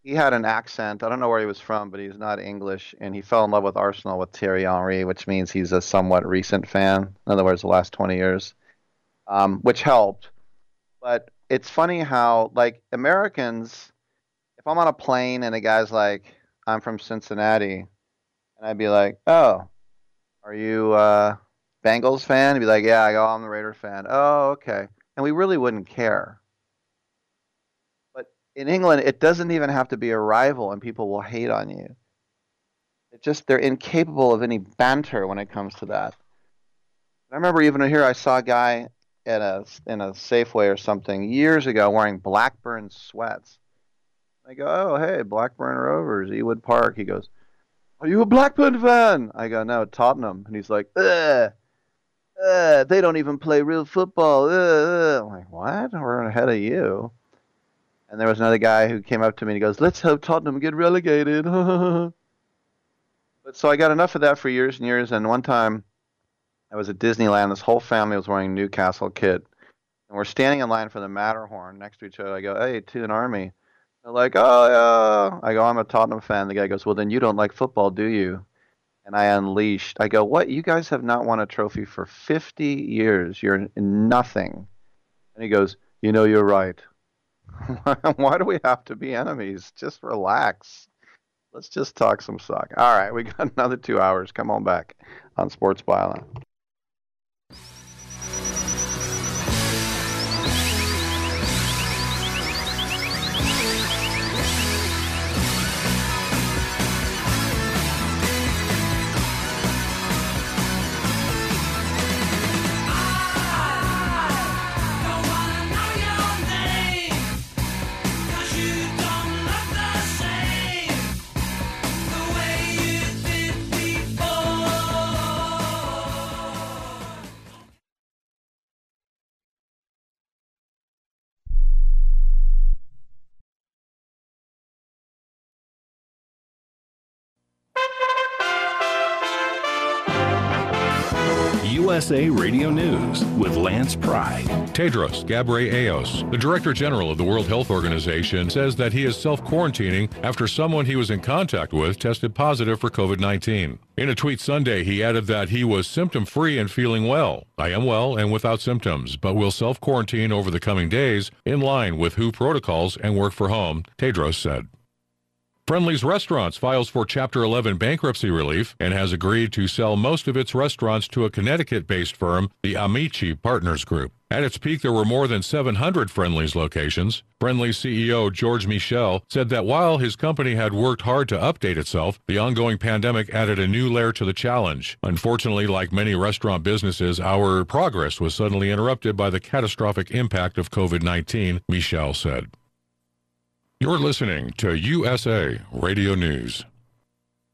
he had an accent. I don't know where he was from, but he's not English. And he fell in love with Arsenal with Thierry Henry, which means he's a somewhat recent fan. In other words, the last 20 years, um, which helped. But it's funny how, like, Americans, if I'm on a plane and a guy's like, I'm from Cincinnati, and I'd be like, oh, are you a Bengals fan? He'd be like, yeah, I go, I'm the Raider fan. Oh, okay. And we really wouldn't care. But in England, it doesn't even have to be a rival, and people will hate on you. It just they're incapable of any banter when it comes to that. I remember even here, I saw a guy at a in a Safeway or something years ago wearing Blackburn sweats. I go, oh hey, Blackburn Rovers, Ewood Park. He goes, are you a Blackburn fan? I go, no, Tottenham. And he's like, ugh, ugh, they don't even play real football. Ugh. I'm like, what? We're ahead of you. And there was another guy who came up to me and he goes, let's hope Tottenham get relegated. but so I got enough of that for years and years. And one time I was at Disneyland. This whole family was wearing Newcastle kit. And we're standing in line for the Matterhorn next to each other. I go, hey, Toon Army. They're like, oh, yeah. I go, I'm a Tottenham fan. The guy goes, well, then you don't like football, do you? And I unleashed. I go, what? You guys have not won a trophy for 50 years. You're nothing. And he goes, you know, you're right. Why do we have to be enemies? Just relax. Let's just talk some soccer. All right, we got another two hours. Come on back on Sports Byline. USA Radio News with Lance Pry. Tedros Ghebreyesus, the Director General of the World Health Organization, says that he is self-quarantining after someone he was in contact with tested positive for COVID-19. In a tweet Sunday, he added that he was symptom-free and feeling well. I am well and without symptoms, but will self-quarantine over the coming days in line with WHO protocols and work for home, Tedros said. Friendly's Restaurants files for Chapter 11 bankruptcy relief and has agreed to sell most of its restaurants to a Connecticut based firm, the Amici Partners Group. At its peak, there were more than 700 Friendly's locations. Friendly's CEO George Michel said that while his company had worked hard to update itself, the ongoing pandemic added a new layer to the challenge. Unfortunately, like many restaurant businesses, our progress was suddenly interrupted by the catastrophic impact of COVID 19, Michel said. You're listening to USA Radio News.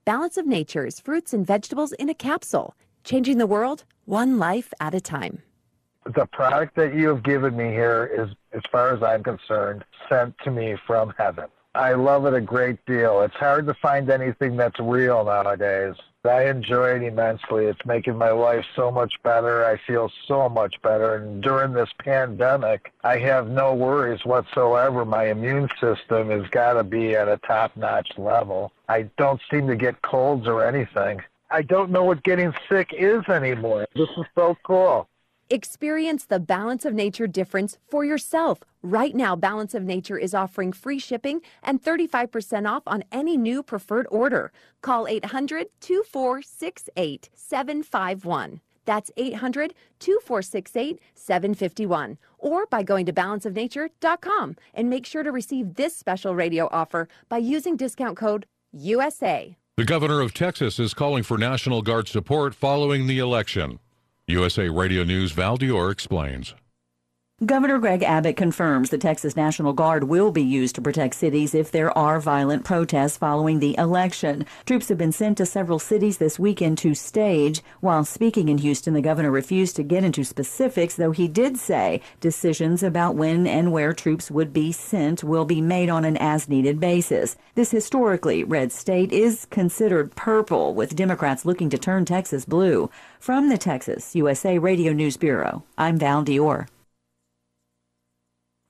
Balance of Nature's fruits and vegetables in a capsule, changing the world one life at a time. The product that you have given me here is, as far as I'm concerned, sent to me from heaven. I love it a great deal. It's hard to find anything that's real nowadays. I enjoy it immensely. It's making my life so much better. I feel so much better. And during this pandemic, I have no worries whatsoever. My immune system has got to be at a top notch level. I don't seem to get colds or anything. I don't know what getting sick is anymore. This is so cool. Experience the Balance of Nature difference for yourself. Right now, Balance of Nature is offering free shipping and 35% off on any new preferred order. Call 800 2468 751. That's 800 2468 751. Or by going to balanceofnature.com and make sure to receive this special radio offer by using discount code USA. The governor of Texas is calling for National Guard support following the election. USA Radio News Val Dior explains. Governor Greg Abbott confirms the Texas National Guard will be used to protect cities if there are violent protests following the election. Troops have been sent to several cities this weekend to stage. While speaking in Houston, the governor refused to get into specifics, though he did say decisions about when and where troops would be sent will be made on an as needed basis. This historically red state is considered purple, with Democrats looking to turn Texas blue. From the Texas USA Radio News Bureau, I'm Val Dior.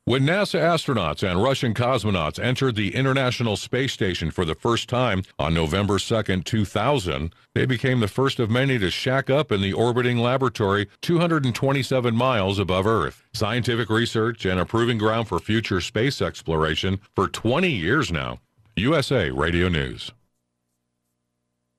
When NASA astronauts and Russian cosmonauts entered the International Space Station for the first time on November 2, 2000, they became the first of many to shack up in the orbiting laboratory 227 miles above Earth. Scientific research and a proving ground for future space exploration for 20 years now. USA Radio News.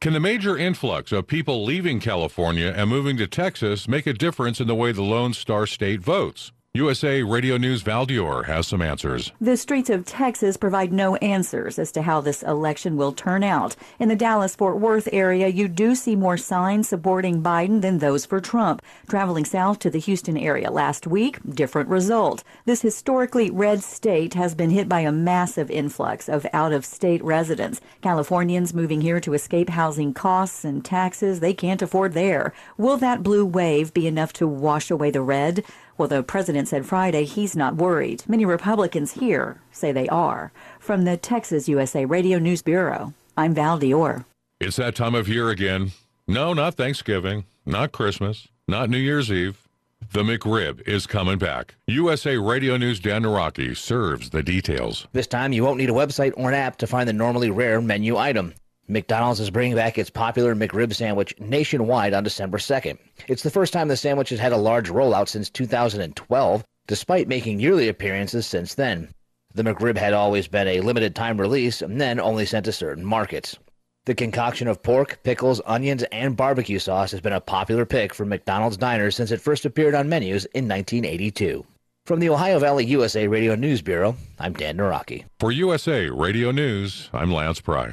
Can the major influx of people leaving California and moving to Texas make a difference in the way the Lone Star State votes? USA Radio News Val Dior has some answers. The streets of Texas provide no answers as to how this election will turn out. In the Dallas Fort Worth area, you do see more signs supporting Biden than those for Trump. Traveling south to the Houston area last week, different result. This historically red state has been hit by a massive influx of out of state residents. Californians moving here to escape housing costs and taxes they can't afford there. Will that blue wave be enough to wash away the red? Well, the president said Friday he's not worried. Many Republicans here say they are. From the Texas USA Radio News Bureau, I'm Val Dior. It's that time of year again. No, not Thanksgiving, not Christmas, not New Year's Eve. The McRib is coming back. USA Radio News Dan Naraki serves the details. This time, you won't need a website or an app to find the normally rare menu item. McDonald's is bringing back its popular McRib sandwich nationwide on December 2nd. It's the first time the sandwich has had a large rollout since 2012, despite making yearly appearances since then. The McRib had always been a limited time release and then only sent to certain markets. The concoction of pork, pickles, onions, and barbecue sauce has been a popular pick for McDonald's diners since it first appeared on menus in 1982. From the Ohio Valley USA Radio News Bureau, I'm Dan Naraki. For USA Radio News, I'm Lance Pry.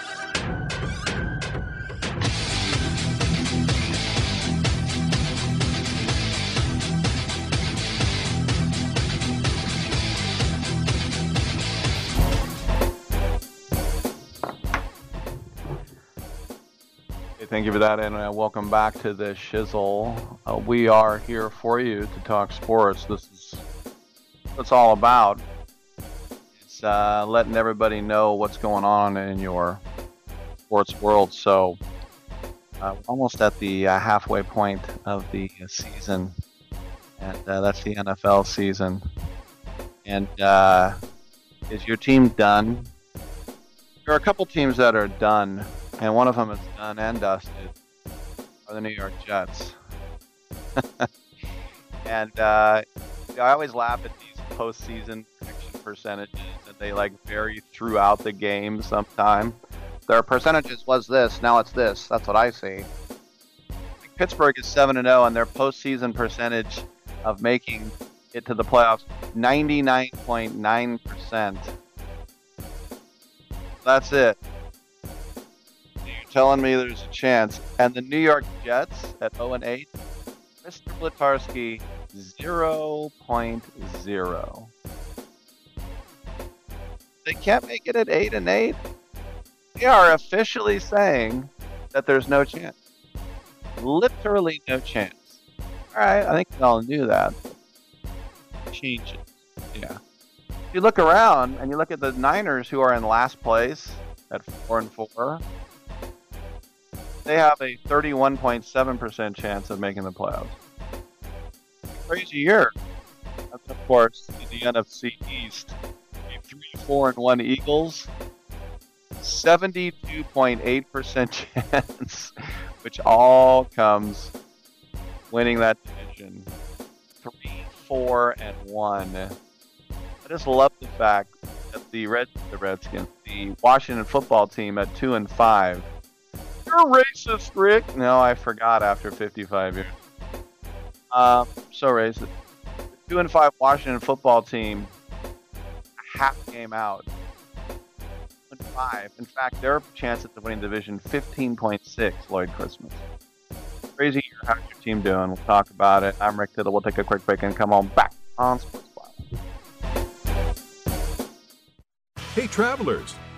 Thank you for that, and uh, welcome back to the Shizzle. Uh, we are here for you to talk sports. This is what it's all about. It's uh, letting everybody know what's going on in your sports world. So, uh, almost at the uh, halfway point of the season, and uh, that's the NFL season. And is your team done? There are a couple teams that are done and one of them is done and dusted are the New York Jets. and uh, I always laugh at these postseason prediction percentages that they like vary throughout the game sometime. Their percentages was this, now it's this. That's what I see. Like Pittsburgh is 7 and 0 and their postseason percentage of making it to the playoffs 99.9%. That's it telling me there's a chance. And the New York Jets at 0 and 8, Mr. Blutarsky 0.0. They can't make it at 8 and 8. They are officially saying that there's no chance. Literally no chance. All right, I think we all knew that. Changes. Yeah. If you look around and you look at the Niners who are in last place at 4 and 4, they have a 31.7% chance of making the playoffs. Crazy year. That's of course in the NFC East. A 3 4 and 1 Eagles. 72.8% chance, which all comes winning that division. 3 4 and 1. I just love the fact that the Red the Redskins, the Washington football team at 2 and 5 you're racist, Rick. No, I forgot after 55 years. Um, so racist. Two and five Washington football team, half game out. And five. In fact, their chance at the winning division 15.6. Lloyd Christmas. Crazy year. How's your team doing? We'll talk about it. I'm Rick Tittle. We'll take a quick break and come on back on Sports Hey, travelers.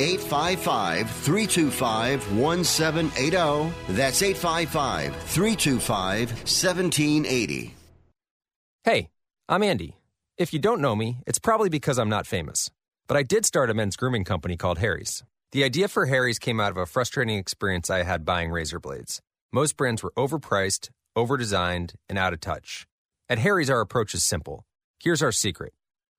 855 325 1780. That's 855 325 1780. Hey, I'm Andy. If you don't know me, it's probably because I'm not famous. But I did start a men's grooming company called Harry's. The idea for Harry's came out of a frustrating experience I had buying razor blades. Most brands were overpriced, overdesigned, and out of touch. At Harry's, our approach is simple. Here's our secret.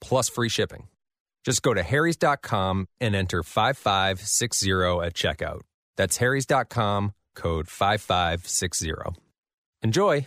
plus free shipping. Just go to harrys.com and enter 5560 at checkout. That's harrys.com, code 5560. Enjoy.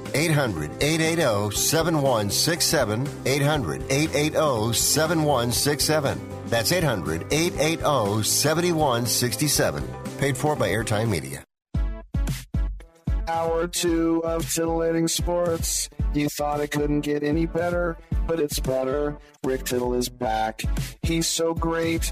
800 880 7167. 800 880 7167. That's 800 880 7167. Paid for by Airtime Media. Hour two of titillating sports. You thought it couldn't get any better, but it's better. Rick Tittle is back. He's so great.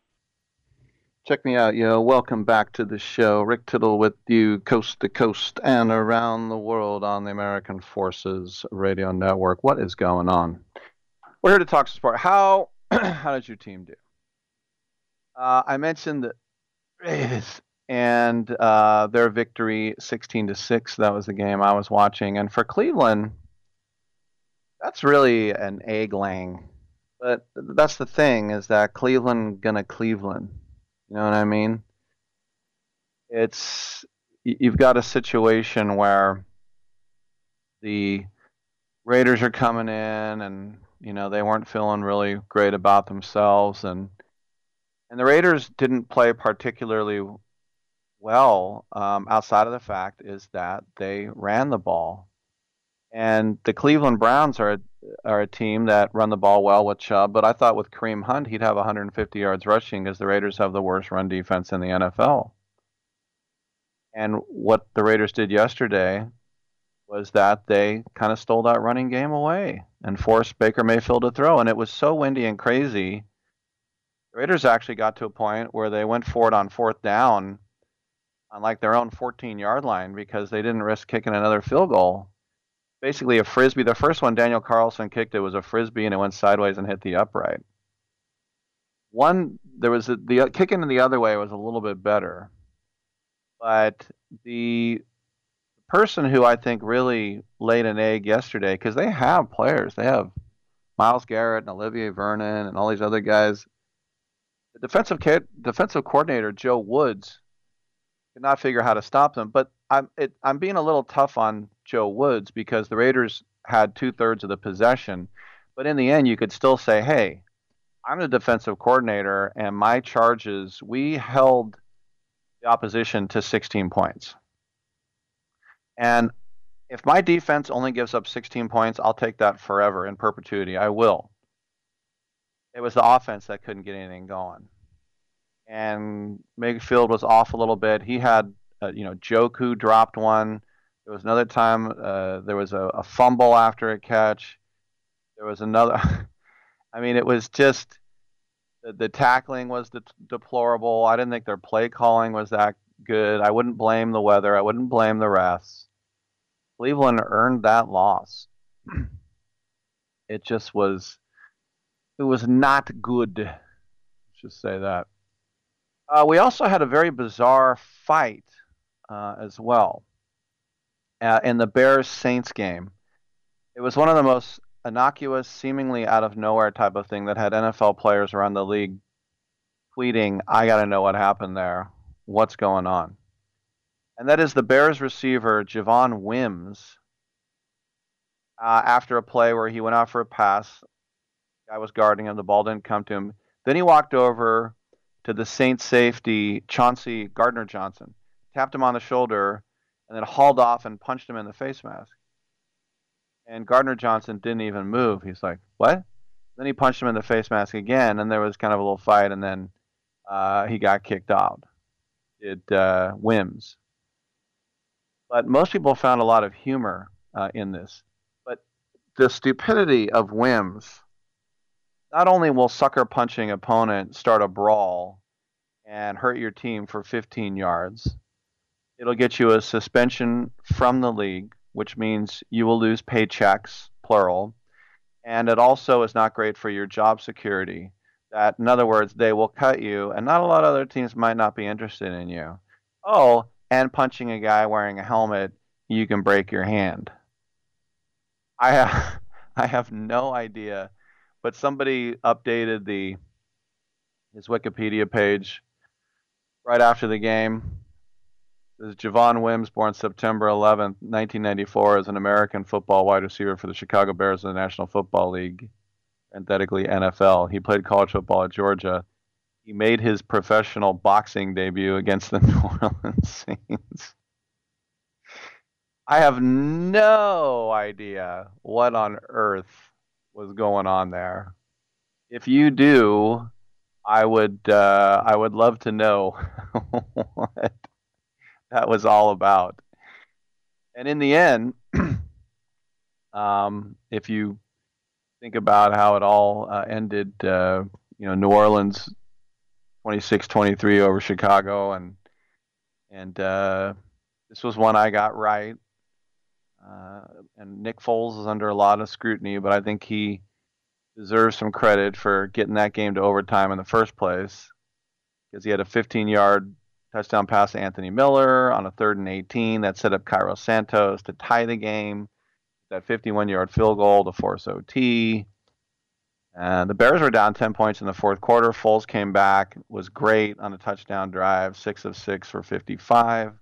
Check me out, yo. Welcome back to the show. Rick Tittle with you coast to coast and around the world on the American Forces Radio Network. What is going on? We're here to talk sport. How how did your team do? Uh, I mentioned the Raiders and uh, their victory, sixteen to six. That was the game I was watching. And for Cleveland, that's really an egg laying. But that's the thing is that Cleveland gonna Cleveland. You know what I mean? It's you've got a situation where the Raiders are coming in and you know they weren't feeling really great about themselves and and the Raiders didn't play particularly well um, outside of the fact is that they ran the ball and the Cleveland Browns are are a team that run the ball well with Chubb, but I thought with Kareem Hunt he'd have 150 yards rushing because the Raiders have the worst run defense in the NFL. And what the Raiders did yesterday was that they kind of stole that running game away and forced Baker Mayfield to throw. And it was so windy and crazy. The Raiders actually got to a point where they went for it on fourth down on like their own 14 yard line because they didn't risk kicking another field goal basically a frisbee. The first one Daniel Carlson kicked it was a frisbee and it went sideways and hit the upright. One there was a, the uh, kicking in the other way was a little bit better, but the person who I think really laid an egg yesterday because they have players, they have Myles Garrett and Olivier Vernon and all these other guys. The defensive defensive coordinator Joe Woods could not figure how to stop them. But I'm it, I'm being a little tough on Joe Woods because the Raiders had two thirds of the possession, but in the end you could still say, hey, I'm the defensive coordinator, and my charges we held the opposition to 16 points. And if my defense only gives up 16 points, I'll take that forever in perpetuity. I will. It was the offense that couldn't get anything going. And Mayfield was off a little bit. He had, uh, you know, Njoku dropped one. There was another time uh, there was a, a fumble after a catch. There was another. I mean, it was just the, the tackling was de- deplorable. I didn't think their play calling was that good. I wouldn't blame the weather. I wouldn't blame the refs. Cleveland earned that loss. it just was. It was not good. Let's just say that. Uh, we also had a very bizarre fight uh, as well uh, in the Bears Saints game. It was one of the most innocuous, seemingly out of nowhere type of thing that had NFL players around the league tweeting, I got to know what happened there. What's going on? And that is the Bears receiver, Javon Wims, uh, after a play where he went out for a pass. Guy was guarding him, the ball didn't come to him. Then he walked over to the Saints safety, Chauncey Gardner Johnson, tapped him on the shoulder, and then hauled off and punched him in the face mask. And Gardner Johnson didn't even move. He's like, "What?" Then he punched him in the face mask again, and there was kind of a little fight, and then uh, he got kicked out. It uh, Wims. But most people found a lot of humor uh, in this. But the stupidity of Wims. Not only will sucker punching opponent start a brawl and hurt your team for 15 yards, it'll get you a suspension from the league which means you will lose paychecks, plural. And it also is not great for your job security. That, in other words, they will cut you, and not a lot of other teams might not be interested in you. Oh, and punching a guy wearing a helmet, you can break your hand. I have, I have no idea, but somebody updated the his Wikipedia page right after the game Javon Wims, born September 11, 1994, is an American football wide receiver for the Chicago Bears in the National Football League, parenthetically NFL. He played college football at Georgia. He made his professional boxing debut against the New Orleans Saints. I have no idea what on earth was going on there. If you do, I would uh, I would love to know what that was all about. And in the end, um, if you think about how it all uh, ended, uh, you know, New Orleans 26-23 over Chicago, and and uh, this was one I got right. Uh, and Nick Foles is under a lot of scrutiny, but I think he deserves some credit for getting that game to overtime in the first place because he had a 15-yard touchdown pass to Anthony Miller on a third and 18 that set up Cairo Santos to tie the game. That 51 yard field goal to force OT. And the Bears were down 10 points in the fourth quarter. Foles came back, was great on a touchdown drive, six of six for 55.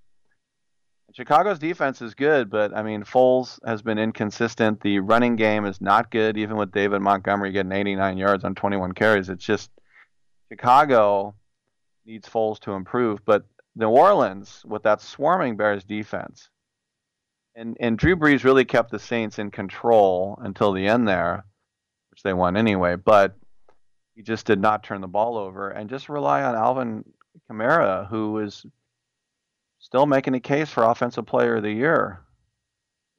Chicago's defense is good, but I mean, Foles has been inconsistent. The running game is not good, even with David Montgomery getting 89 yards on 21 carries. It's just Chicago needs Foles to improve. But New Orleans, with that swarming Bears defense, and and Drew Brees really kept the Saints in control until the end there, which they won anyway. But he just did not turn the ball over and just rely on Alvin Kamara, who is still making a case for Offensive Player of the Year.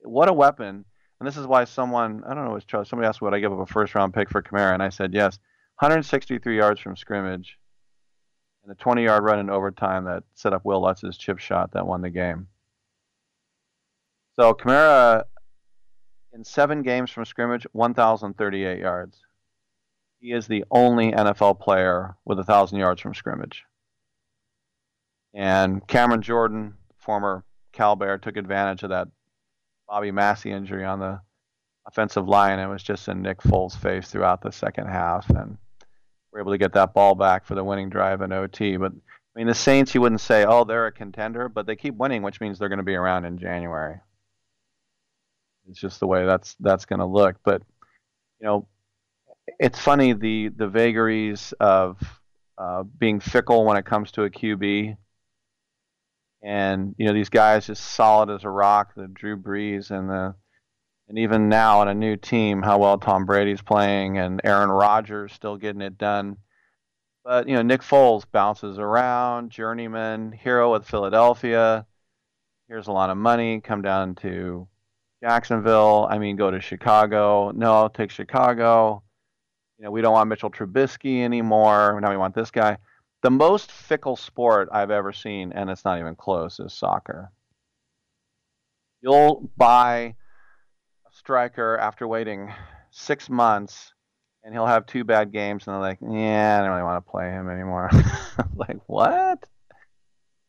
What a weapon! And this is why someone I don't know, was somebody asked would I give up a first round pick for Kamara, and I said yes. 163 yards from scrimmage, and a 20 yard run in overtime that set up Wil Lutz's chip shot that won the game. So Kamara, in seven games from scrimmage, 1,038 yards. He is the only NFL player with 1,000 yards from scrimmage. And Cameron Jordan, former Cal Bear, took advantage of that Bobby Massie injury on the offensive line. It was just in Nick Foles' face throughout the second half, and we're able to get that ball back for the winning drive in OT. But I mean, the Saints, you wouldn't say, oh, they're a contender, but they keep winning, which means they're going to be around in January. It's just the way that's that's going to look. But you know, it's funny the the vagaries of uh, being fickle when it comes to a QB. And you know these guys just solid as a rock, the Drew Brees and the and even now on a new team, how well Tom Brady's playing and Aaron Rodgers still getting it done. But you know Nick Foles bounces around, journeyman, hero with Philadelphia. Here's a lot of money. Come down to Jacksonville. I mean, go to Chicago. No, I'll take Chicago. You know, we don't want Mitchell Trubisky anymore. Now we want this guy. The most fickle sport I've ever seen, and it's not even close, is soccer. You'll buy striker after waiting six months, and he'll have two bad games, and they're like, "Yeah, I don't really want to play him anymore." like, what?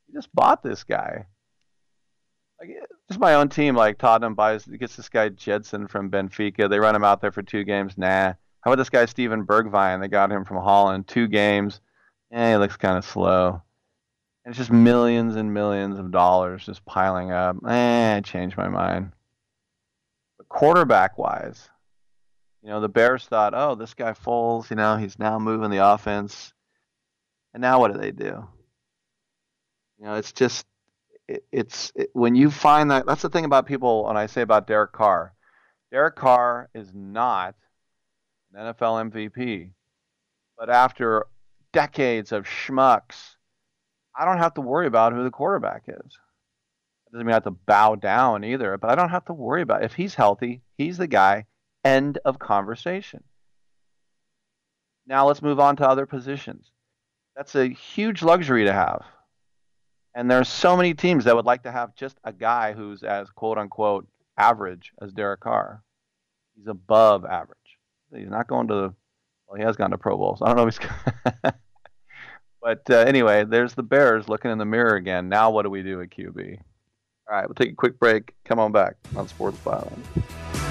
You just bought this guy. Like, just my own team, like Tottenham buys gets this guy Gedson from Benfica. They run him out there for two games. Nah. How about this guy Steven Bergwijn? They got him from Holland, two games. Eh, he looks kind of slow. And it's just millions and millions of dollars just piling up. Eh, I changed my mind. Quarterback wise, you know, the Bears thought, oh, this guy Foles, you know, he's now moving the offense. And now what do they do? You know, it's just, it, it's it, when you find that. That's the thing about people when I say about Derek Carr. Derek Carr is not an NFL MVP. But after decades of schmucks, I don't have to worry about who the quarterback is. Doesn't mean I have to bow down either, but I don't have to worry about it. if he's healthy, he's the guy. End of conversation. Now let's move on to other positions. That's a huge luxury to have. And there's so many teams that would like to have just a guy who's as quote unquote average as Derek Carr. He's above average. He's not going to the. Well, he has gone to Pro Bowls. I don't know if he's. but uh, anyway, there's the Bears looking in the mirror again. Now, what do we do at QB? All right, we'll take a quick break. Come on back on Sports Byline.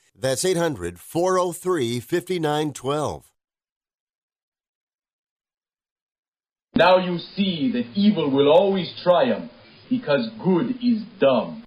That's 800 403 5912. Now you see that evil will always triumph because good is dumb.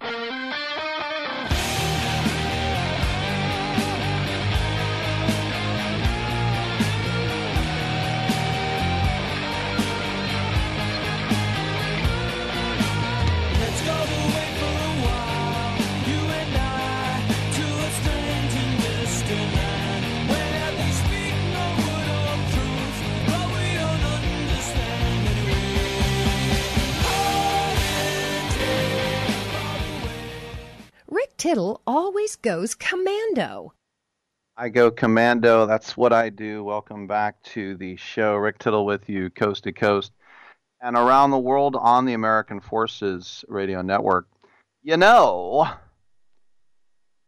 Rick Tittle always goes commando. I go commando. That's what I do. Welcome back to the show. Rick Tittle with you, coast to coast and around the world on the American Forces Radio Network. You know,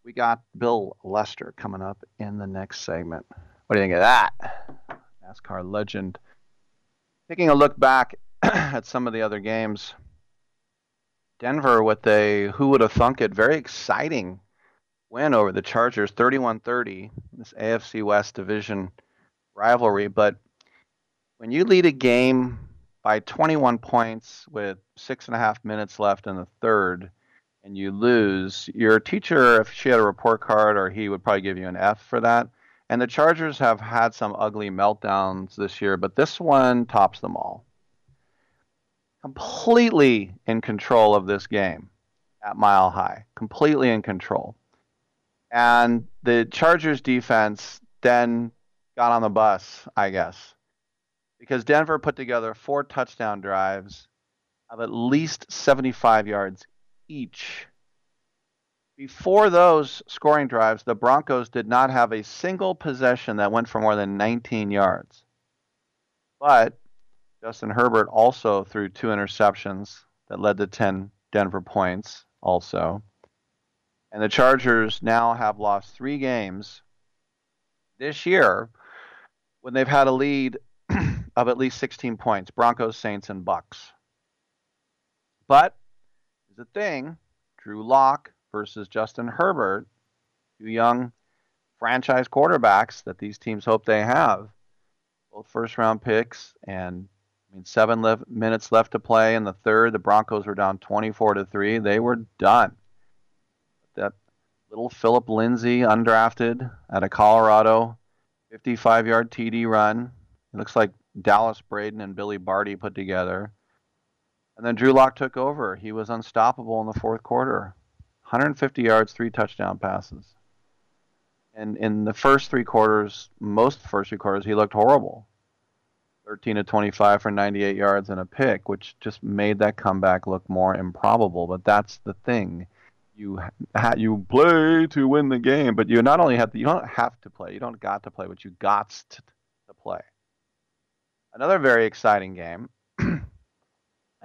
we got Bill Lester coming up in the next segment. What do you think of that? NASCAR legend. Taking a look back at some of the other games. Denver with a who would have thunk it very exciting win over the Chargers 31-30 this AFC West division rivalry. But when you lead a game by 21 points with six and a half minutes left in the third and you lose your teacher if she had a report card or he would probably give you an F for that. And the Chargers have had some ugly meltdowns this year but this one tops them all completely in control of this game at Mile High, completely in control. And the Chargers defense then got on the bus, I guess, because Denver put together four touchdown drives of at least 75 yards each. Before those scoring drives, the Broncos did not have a single possession that went for more than 19 yards. But Justin Herbert also threw two interceptions that led to 10 Denver points, also. And the Chargers now have lost three games this year when they've had a lead of at least 16 points Broncos, Saints, and Bucks. But a thing Drew Lock versus Justin Herbert, two young franchise quarterbacks that these teams hope they have. Both first round picks and I mean, seven minutes left to play in the third. The Broncos were down 24 to three. They were done. That little Phillip Lindsay, undrafted out of Colorado, 55-yard TD run. It looks like Dallas Braden and Billy Barty put together. And then Drew Lock took over. He was unstoppable in the fourth quarter. 150 yards, three touchdown passes. And in the first three quarters, most first three quarters, he looked horrible. 13 to 25 for 98 yards and a pick, which just made that comeback look more improbable. But that's the thing. You ha- you play to win the game, but you not only have to, you don't have to play, you don't got to play, but you got to, play. Another very exciting game, and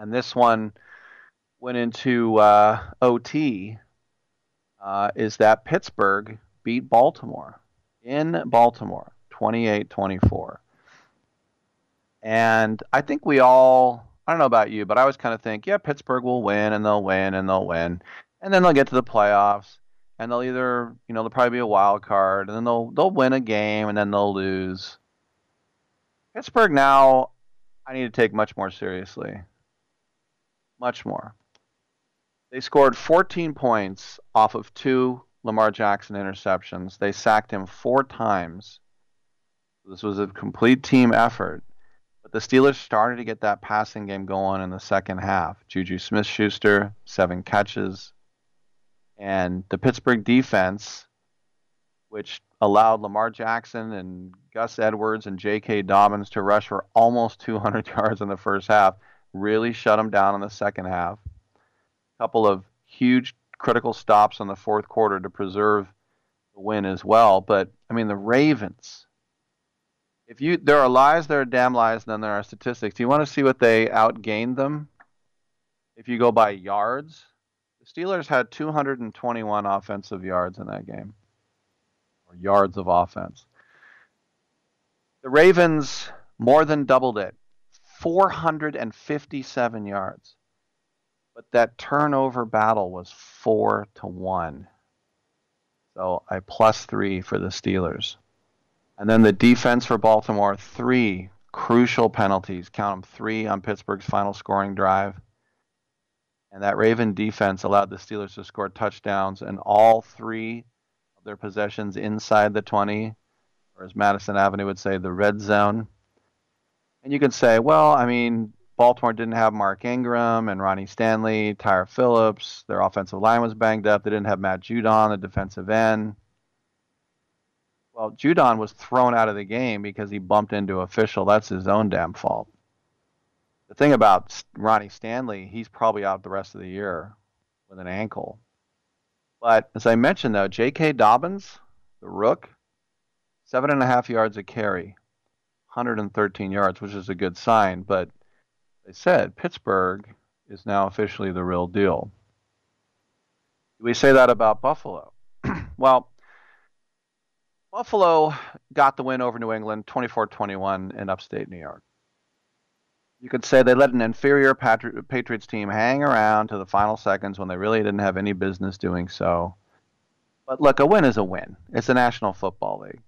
this one went into uh, OT. Uh, is that Pittsburgh beat Baltimore in Baltimore, 28-24. And I think we all, I don't know about you, but I always kind of think, yeah, Pittsburgh will win and they'll win and they'll win. And then they'll get to the playoffs and they'll either, you know, they'll probably be a wild card and then they'll they'll win a game and then they'll lose. Pittsburgh now I need to take much more seriously. Much more. They scored 14 points off of two Lamar Jackson interceptions. They sacked him four times. This was a complete team effort. The Steelers started to get that passing game going in the second half. Juju Smith Schuster, seven catches. And the Pittsburgh defense, which allowed Lamar Jackson and Gus Edwards and J.K. Dobbins to rush for almost 200 yards in the first half, really shut them down in the second half. A couple of huge critical stops in the fourth quarter to preserve the win as well. But I mean, the Ravens. If you there are lies, there are damn lies, and then there are statistics. Do you want to see what they outgained them? If you go by yards, the Steelers had 221 offensive yards in that game, or yards of offense. The Ravens more than doubled it, 457 yards. But that turnover battle was four to one. So I plus three for the Steelers. And then the defense for Baltimore, three crucial penalties. Count them three on Pittsburgh's final scoring drive. And that Raven defense allowed the Steelers to score touchdowns in all three of their possessions inside the 20, or as Madison Avenue would say, the red zone. And you can say, well, I mean, Baltimore didn't have Mark Ingram and Ronnie Stanley, Tyre Phillips. Their offensive line was banged up. They didn't have Matt Judon, the defensive end. Well, Judon was thrown out of the game because he bumped into official. That's his own damn fault. The thing about Ronnie Stanley, he's probably out the rest of the year with an ankle. But as I mentioned, though, J.K. Dobbins, the rook, seven and a half yards a carry, 113 yards, which is a good sign. But they said Pittsburgh is now officially the real deal. Do we say that about Buffalo? well, Buffalo got the win over New England 24 21 in upstate New York. You could say they let an inferior Patri- Patriots team hang around to the final seconds when they really didn't have any business doing so. But look, a win is a win. It's the National Football League.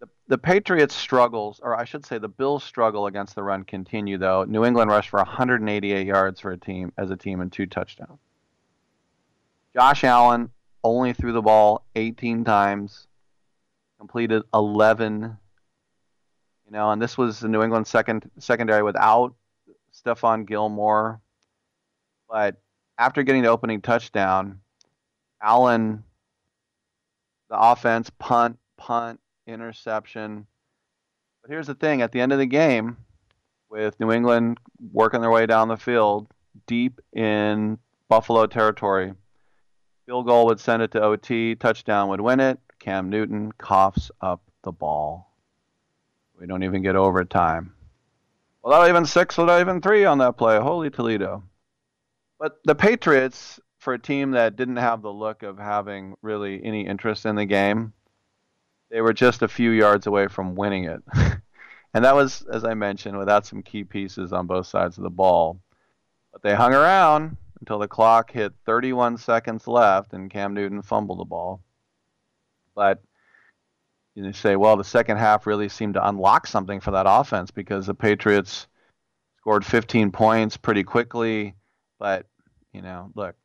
The, the Patriots' struggles, or I should say the Bills' struggle against the run continue, though. New England rushed for 188 yards for a team as a team and two touchdowns. Josh Allen only threw the ball 18 times, completed 11 you know, and this was the New England second secondary without Stephon Gilmore. But after getting the opening touchdown, Allen, the offense, punt, punt, interception. But here's the thing: at the end of the game, with New England working their way down the field, deep in Buffalo territory, field goal would send it to OT, touchdown would win it. Cam Newton coughs up the ball. We don't even get overtime. Well, Without even six, without even three on that play. Holy Toledo. But the Patriots, for a team that didn't have the look of having really any interest in the game, they were just a few yards away from winning it. and that was, as I mentioned, without some key pieces on both sides of the ball. But they hung around until the clock hit 31 seconds left and Cam Newton fumbled the ball. But you say, well, the second half really seemed to unlock something for that offense because the Patriots scored 15 points pretty quickly. But, you know, look,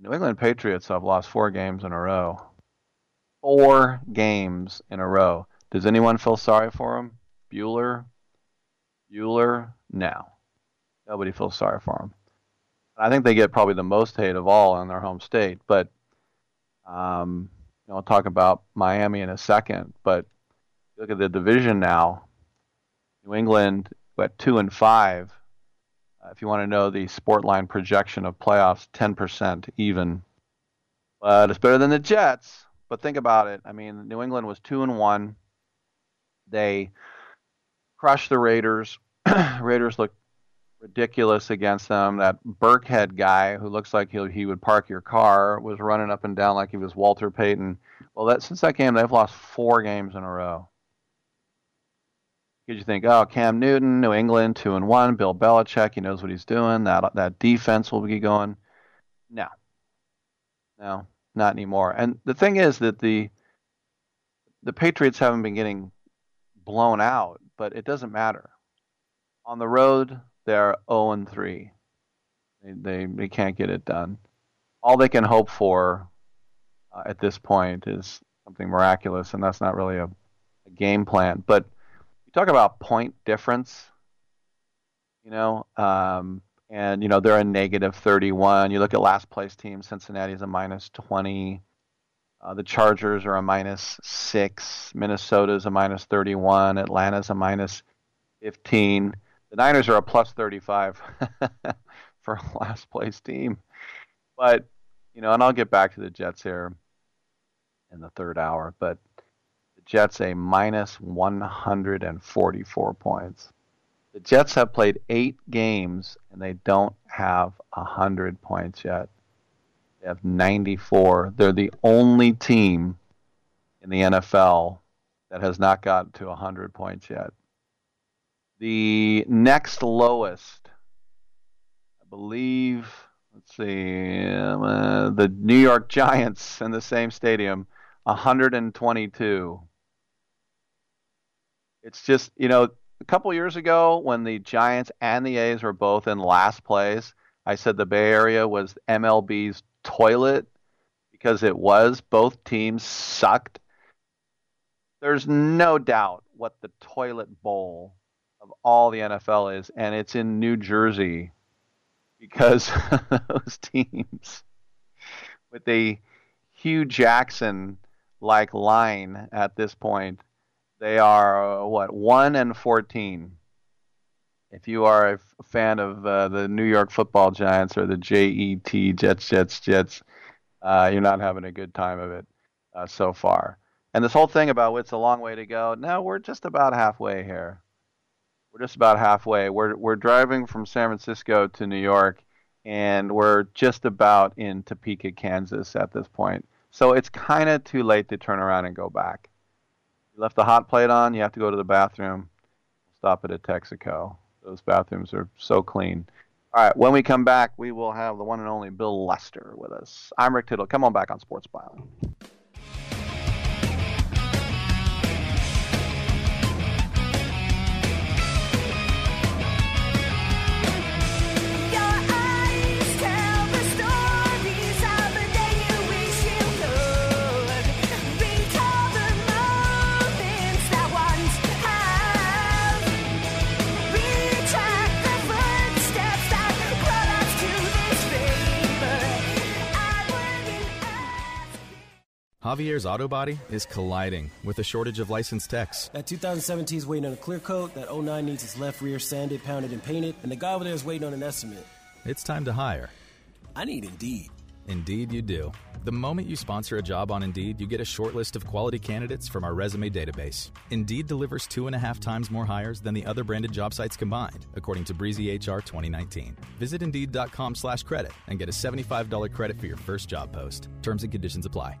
New England Patriots have lost four games in a row. Four games in a row. Does anyone feel sorry for them? Bueller? Bueller? No. Nobody feels sorry for them. I think they get probably the most hate of all in their home state. But, um, know, I'll talk about Miami in a second, but look at the division now. New England at two and five. Uh, if you want to know the sport line projection of playoffs, 10% even. But it's better than the Jets. But think about it. I mean, New England was two and one. They crushed the Raiders. Raiders looked ridiculous against them. That Burkhead guy who looks like he he would park your car was running up and down like he was Walter Payton. Well, that since that game they've lost four games in a row. Because you think, oh, Cam Newton, New England, two and one. Bill Belichick, he knows what he's doing. That that defense will be going. No, no, not anymore. And the thing is that the the Patriots haven't been getting blown out, but it doesn't matter. On the road, they're 0 and 3. They, they, they can't get it done. All they can hope for uh, at this point is something miraculous, and that's not really a, a game plan. But you talk about point difference, you know, um, and you know they're a negative 31. You look at last place team, Cincinnati is a minus 20. Uh, the Chargers are a minus six. Minnesota is a minus 31. Atlanta's a minus 15. The Niners are a plus 35 for a last place team. But, you know, and I'll get back to the Jets here in the third hour, but the Jets a minus 144 points. The Jets have played eight games and they don't have 100 points yet. They have 94. They're the only team in the NFL that has not gotten to 100 points yet. The next lowest, I believe, let's see, um, uh, the New York Giants in the same stadium, 122. It's just, you know, a couple years ago when the Giants and the A's were both in last place, I said the Bay Area was MLB's toilet because it was. Both teams sucked. There's no doubt what the toilet bowl of all the NFL is, and it's in New Jersey because those teams with a Hue Jackson like line at this point, they are uh, what one and fourteen. If you are a fan of uh, the New York Football Giants or the JET Jets Jets Jets, uh, you're not having a good time of it uh, so far. And this whole thing about it's a long way to go. No, we're just about halfway here. We're just about halfway. We're we're driving from San Francisco to New York, and we're just about in Topeka, Kansas at this point. So it's kind of too late to turn around and go back. You left the hot plate on. You have to go to the bathroom. Stop at a Texaco. Those bathrooms are so clean. All right, when we come back, we will have the one and only Bill Lester with us. I'm Rick Tittle. Come on back on Sports Byline. Javier's Auto Body is colliding with a shortage of licensed techs. That 2017 is waiting on a clear coat, that 09 needs its left rear sanded, pounded, and painted, and the guy over there is waiting on an estimate. It's time to hire. I need Indeed. Indeed, you do. The moment you sponsor a job on Indeed, you get a short list of quality candidates from our resume database. Indeed delivers two and a half times more hires than the other branded job sites combined, according to Breezy HR 2019. Visit Indeed.com slash credit and get a $75 credit for your first job post. Terms and conditions apply.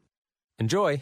Enjoy!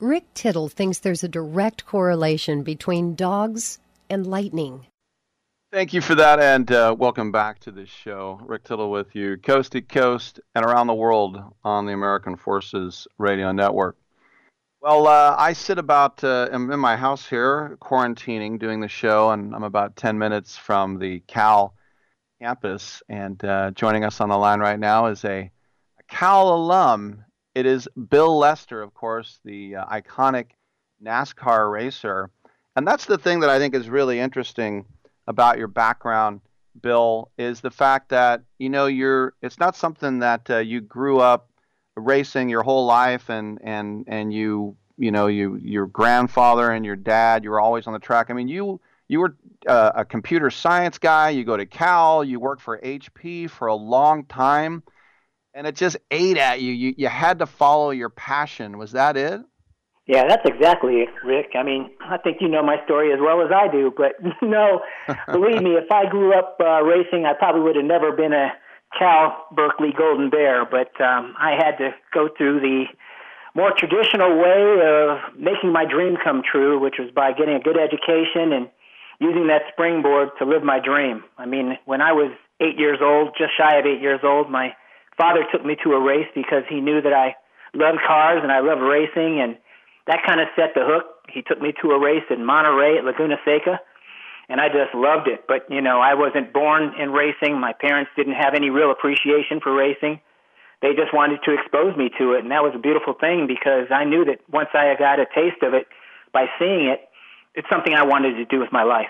Rick Tittle thinks there's a direct correlation between dogs and lightning. Thank you for that, and uh, welcome back to the show. Rick Tittle with you, coast to coast and around the world on the American Forces Radio Network. Well, uh, I sit about, uh, I'm in my house here, quarantining, doing the show, and I'm about 10 minutes from the Cal campus. And uh, joining us on the line right now is a, a Cal alum. It is Bill Lester, of course, the uh, iconic NASCAR racer. And that's the thing that I think is really interesting about your background, Bill, is the fact that you know you're. It's not something that uh, you grew up racing your whole life, and and and you you know you your grandfather and your dad. You were always on the track. I mean, you you were uh, a computer science guy. You go to Cal. You worked for HP for a long time, and it just ate at you. You you had to follow your passion. Was that it? Yeah, that's exactly it, Rick. I mean, I think you know my story as well as I do, but no, believe me, if I grew up uh, racing, I probably would have never been a Cal Berkeley Golden Bear, but um, I had to go through the more traditional way of making my dream come true, which was by getting a good education and using that springboard to live my dream. I mean, when I was eight years old, just shy of eight years old, my father took me to a race because he knew that I loved cars and I loved racing and that kind of set the hook. He took me to a race in Monterey at Laguna Seca, and I just loved it. But you know, I wasn't born in racing. My parents didn't have any real appreciation for racing. They just wanted to expose me to it, and that was a beautiful thing because I knew that once I got a taste of it by seeing it, it's something I wanted to do with my life.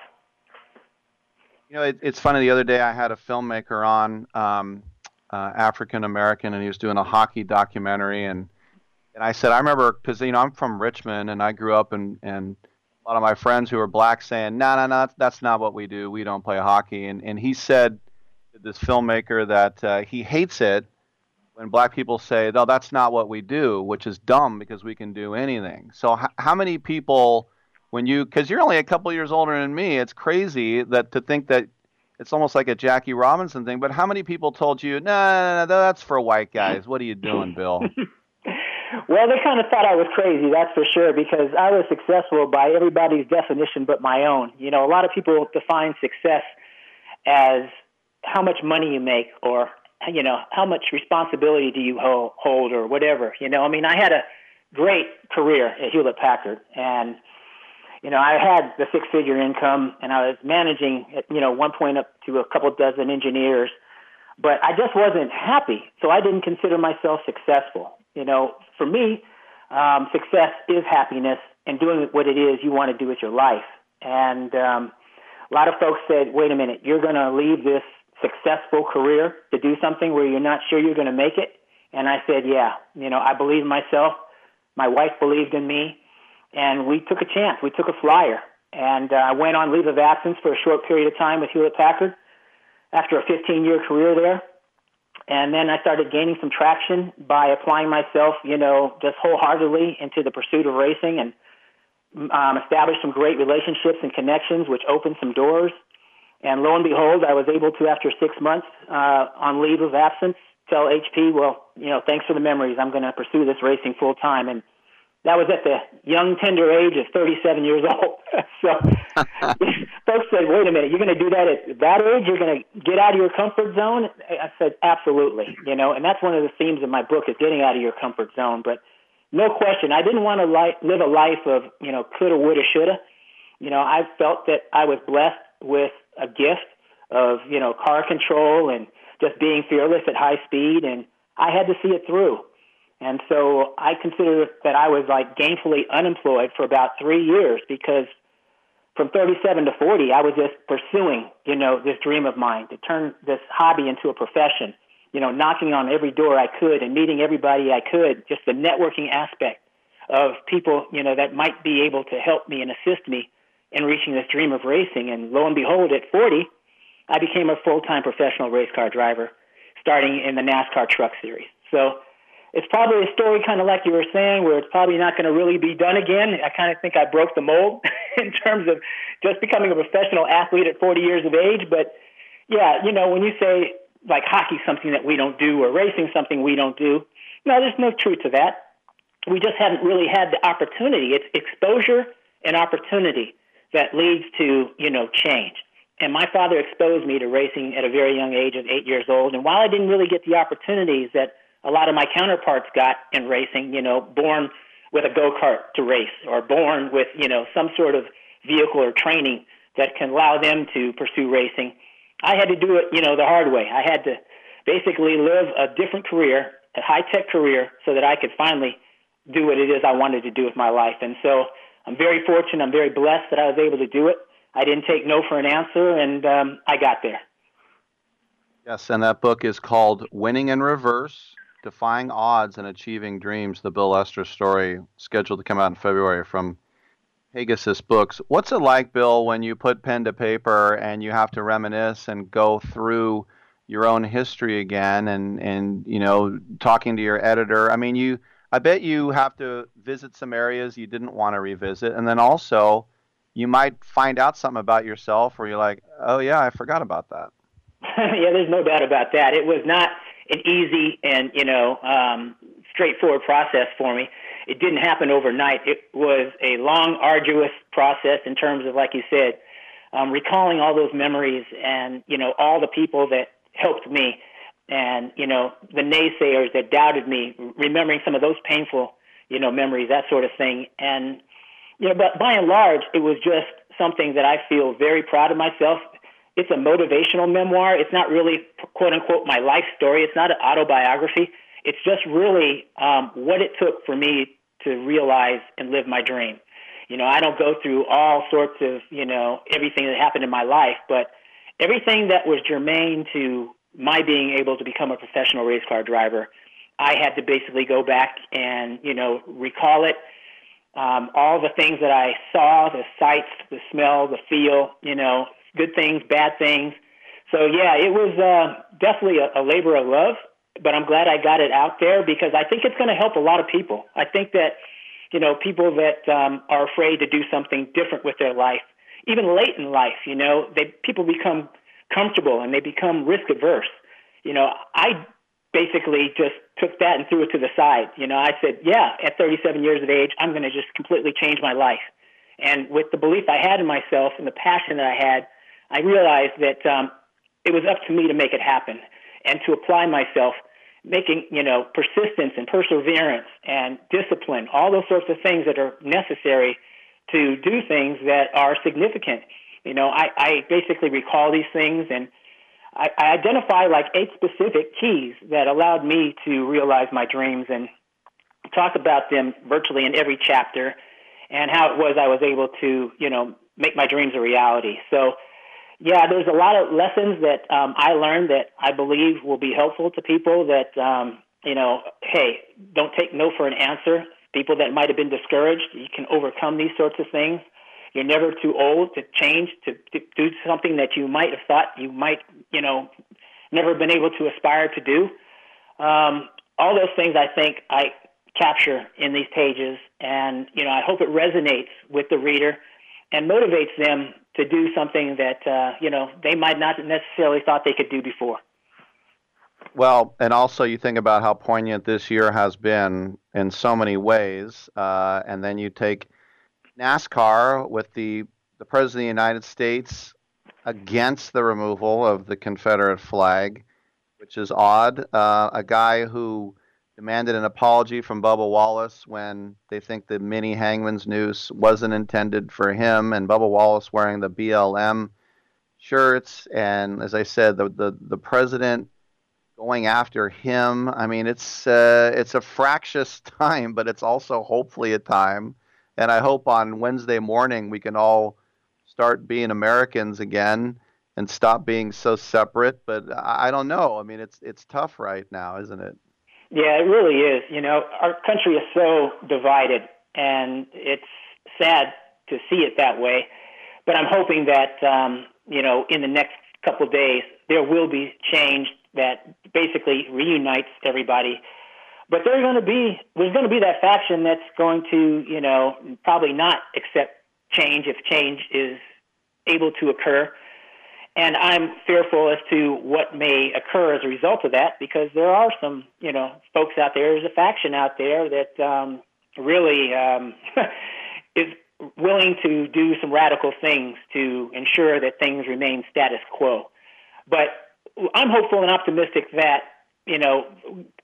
You know, it, it's funny. The other day, I had a filmmaker on, um, uh, African American, and he was doing a hockey documentary, and and I said, I remember because you know I'm from Richmond and I grew up and and a lot of my friends who were black saying, no, no, no, that's not what we do. We don't play hockey. And and he said, this filmmaker, that uh, he hates it when black people say, no, that's not what we do, which is dumb because we can do anything. So h- how many people, when you, because you're only a couple years older than me, it's crazy that to think that it's almost like a Jackie Robinson thing. But how many people told you, no, no, no, no that's for white guys. What are you doing, Bill? Well, they kind of thought I was crazy, that's for sure, because I was successful by everybody's definition but my own. You know, a lot of people define success as how much money you make or, you know, how much responsibility do you hold or whatever. You know, I mean, I had a great career at Hewlett Packard and, you know, I had the six figure income and I was managing, you know, one point up to a couple dozen engineers, but I just wasn't happy. So I didn't consider myself successful. You know, for me, um, success is happiness and doing what it is you want to do with your life. And um, a lot of folks said, wait a minute, you're going to leave this successful career to do something where you're not sure you're going to make it? And I said, yeah, you know, I believe in myself. My wife believed in me, and we took a chance. We took a flyer, and uh, I went on leave of absence for a short period of time with Hewlett Packard after a 15 year career there. And then I started gaining some traction by applying myself, you know, just wholeheartedly into the pursuit of racing and um, established some great relationships and connections, which opened some doors. And lo and behold, I was able to, after six months uh, on leave of absence, tell HP, well, you know, thanks for the memories. I'm going to pursue this racing full time. And that was at the young, tender age of 37 years old. so folks said, wait a minute, you're going to do that at that age? You're going to get out of your comfort zone? I said, absolutely. You know, and that's one of the themes of my book is getting out of your comfort zone. But no question, I didn't want to li- live a life of, you know, coulda, woulda, shoulda. You know, I felt that I was blessed with a gift of, you know, car control and just being fearless at high speed. And I had to see it through. And so I consider that I was like gainfully unemployed for about three years because from 37 to 40, I was just pursuing, you know, this dream of mine to turn this hobby into a profession, you know, knocking on every door I could and meeting everybody I could, just the networking aspect of people, you know, that might be able to help me and assist me in reaching this dream of racing. And lo and behold, at 40, I became a full-time professional race car driver, starting in the NASCAR Truck Series. So it's probably a story kind of like you were saying, where it's probably not going to really be done again. I kind of think I broke the mold in terms of just becoming a professional athlete at 40 years of age. But yeah, you know, when you say like hockey something that we don't do or racing something we don't do, no, there's no truth to that. We just haven't really had the opportunity. It's exposure and opportunity that leads to, you know, change. And my father exposed me to racing at a very young age of eight years old. And while I didn't really get the opportunities that a lot of my counterparts got in racing, you know, born with a go-kart to race or born with, you know, some sort of vehicle or training that can allow them to pursue racing. I had to do it, you know, the hard way. I had to basically live a different career, a high-tech career, so that I could finally do what it is I wanted to do with my life. And so I'm very fortunate. I'm very blessed that I was able to do it. I didn't take no for an answer, and um, I got there. Yes, and that book is called Winning in Reverse Defying Odds and Achieving Dreams, the Bill Lester story, scheduled to come out in February from Pegasus Books. What's it like, Bill, when you put pen to paper and you have to reminisce and go through your own history again and, and you know, talking to your editor? I mean, you I bet you have to visit some areas you didn't want to revisit, and then also you might find out something about yourself where you're like, oh yeah, I forgot about that. yeah, there's no doubt about that. It was not an easy and you know um, straightforward process for me. It didn't happen overnight. It was a long, arduous process in terms of, like you said, um, recalling all those memories and you know all the people that helped me, and you know the naysayers that doubted me. Remembering some of those painful you know memories, that sort of thing, and you know, but by and large, it was just something that I feel very proud of myself it's a motivational memoir. It's not really quote unquote my life story. It's not an autobiography. It's just really um, what it took for me to realize and live my dream. You know, I don't go through all sorts of, you know, everything that happened in my life, but everything that was germane to my being able to become a professional race car driver, I had to basically go back and, you know, recall it. Um, all the things that I saw, the sights, the smell, the feel, you know, good things, bad things. So yeah, it was uh, definitely a, a labor of love, but I'm glad I got it out there because I think it's going to help a lot of people. I think that you know people that um, are afraid to do something different with their life, even late in life, you know, they people become comfortable and they become risk averse. You know, I basically just took that and threw it to the side. You know, I said, yeah, at 37 years of age, I'm going to just completely change my life. And with the belief I had in myself and the passion that I had, I realized that um, it was up to me to make it happen and to apply myself, making, you know, persistence and perseverance and discipline, all those sorts of things that are necessary to do things that are significant. You know, I, I basically recall these things and I, I identify like eight specific keys that allowed me to realize my dreams and talk about them virtually in every chapter and how it was I was able to, you know, make my dreams a reality. So yeah, there's a lot of lessons that um, I learned that I believe will be helpful to people. That um, you know, hey, don't take no for an answer. people that might have been discouraged. You can overcome these sorts of things. You're never too old to change, to, to do something that you might have thought you might, you know, never been able to aspire to do. Um, all those things I think I capture in these pages, and you know, I hope it resonates with the reader and motivates them to do something that uh, you know they might not necessarily thought they could do before. Well, and also you think about how poignant this year has been in so many ways, uh, and then you take NASCAR with the the president of the United States against the removal of the Confederate flag, which is odd. Uh, a guy who demanded an apology from Bubba Wallace when they think the mini hangman's noose wasn't intended for him, and Bubba Wallace wearing the BLM shirts, and as I said, the the, the president going after him. I mean, it's uh, it's a fractious time, but it's also hopefully a time. And I hope on Wednesday morning we can all start being Americans again and stop being so separate. But I don't know. I mean, it's it's tough right now, isn't it? Yeah, it really is. You know, our country is so divided, and it's sad to see it that way. But I'm hoping that um, you know, in the next couple of days, there will be change that basically reunites everybody. But there's going to be there's going to be that faction that's going to you know probably not accept change if change is able to occur. And I'm fearful as to what may occur as a result of that because there are some, you know, folks out there, there's a faction out there that um, really um, is willing to do some radical things to ensure that things remain status quo. But I'm hopeful and optimistic that you know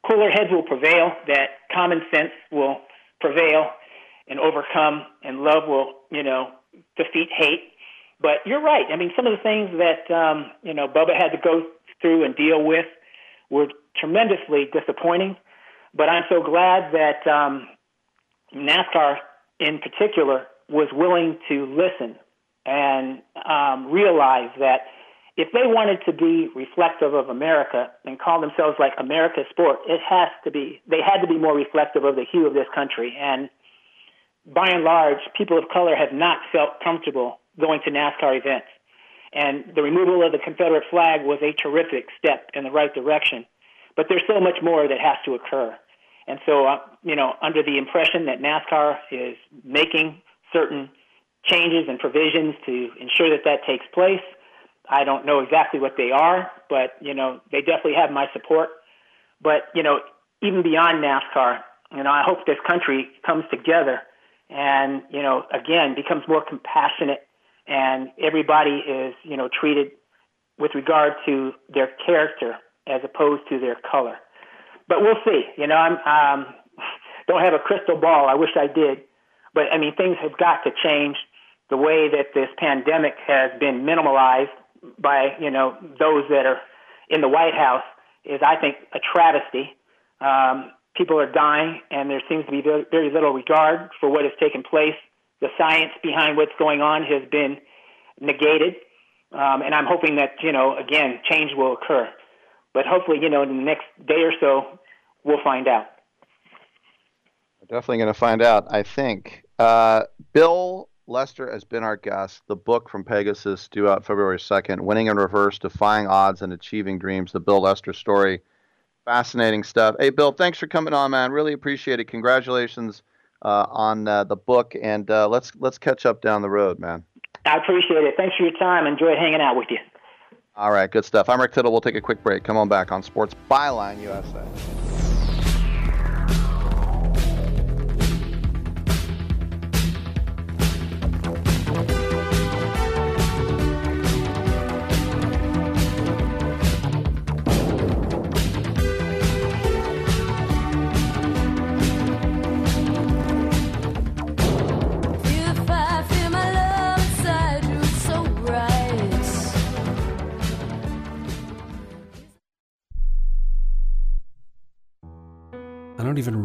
cooler heads will prevail, that common sense will prevail and overcome, and love will you know defeat hate. But you're right. I mean, some of the things that um, you know Bubba had to go through and deal with were tremendously disappointing. But I'm so glad that um, NASCAR, in particular, was willing to listen and um, realize that if they wanted to be reflective of America and call themselves like America's sport, it has to be they had to be more reflective of the hue of this country. And by and large, people of color have not felt comfortable going to NASCAR events. And the removal of the Confederate flag was a terrific step in the right direction. But there's so much more that has to occur. And so, uh, you know, under the impression that NASCAR is making certain changes and provisions to ensure that that takes place, I don't know exactly what they are, but you know they definitely have my support. But you know, even beyond NASCAR, you know, I hope this country comes together and you know again becomes more compassionate, and everybody is you know treated with regard to their character as opposed to their color. But we'll see. You know, I'm um, don't have a crystal ball. I wish I did, but I mean things have got to change. The way that this pandemic has been minimalized by you know those that are in the White House is, I think, a travesty. Um, people are dying, and there seems to be very, very little regard for what has taken place. The science behind what's going on has been negated, um, and I'm hoping that you know again change will occur. But hopefully, you know, in the next day or so, we'll find out. We're definitely going to find out. I think. Uh, Bill Lester has been our guest. The book from Pegasus, due out February 2nd, Winning in Reverse, Defying Odds and Achieving Dreams, the Bill Lester story. Fascinating stuff. Hey, Bill, thanks for coming on, man. Really appreciate it. Congratulations uh, on uh, the book, and uh, let's let's catch up down the road, man. I appreciate it. Thanks for your time. Enjoyed hanging out with you. All right, good stuff. I'm Rick Tittle. We'll take a quick break. Come on back on Sports Byline USA.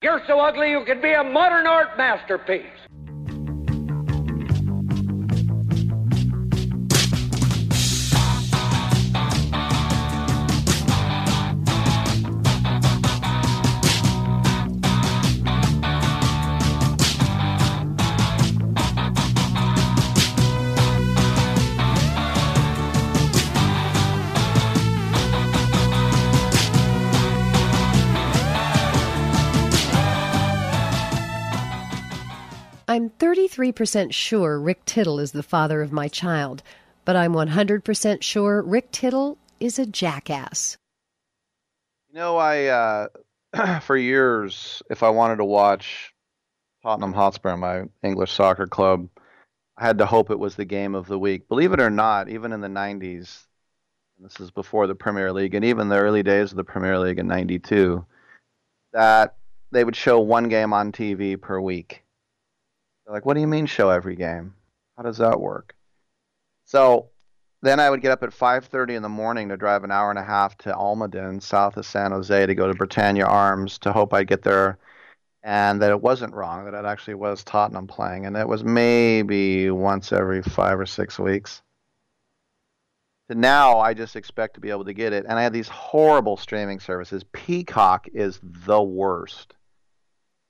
You're so ugly you could be a modern art masterpiece. 33% sure Rick Tittle is the father of my child, but I'm 100% sure Rick Tittle is a jackass. You know, I uh, for years, if I wanted to watch Tottenham Hotspur, my English soccer club, I had to hope it was the game of the week. Believe it or not, even in the 90s, and this is before the Premier League, and even the early days of the Premier League in '92, that they would show one game on TV per week. They're like, what do you mean show every game? How does that work? So then I would get up at 5:30 in the morning to drive an hour and a half to Almaden, south of San Jose, to go to Britannia Arms to hope I'd get there, and that it wasn't wrong, that it actually was Tottenham playing, and it was maybe once every five or six weeks. To now, I just expect to be able to get it, and I have these horrible streaming services. Peacock is the worst.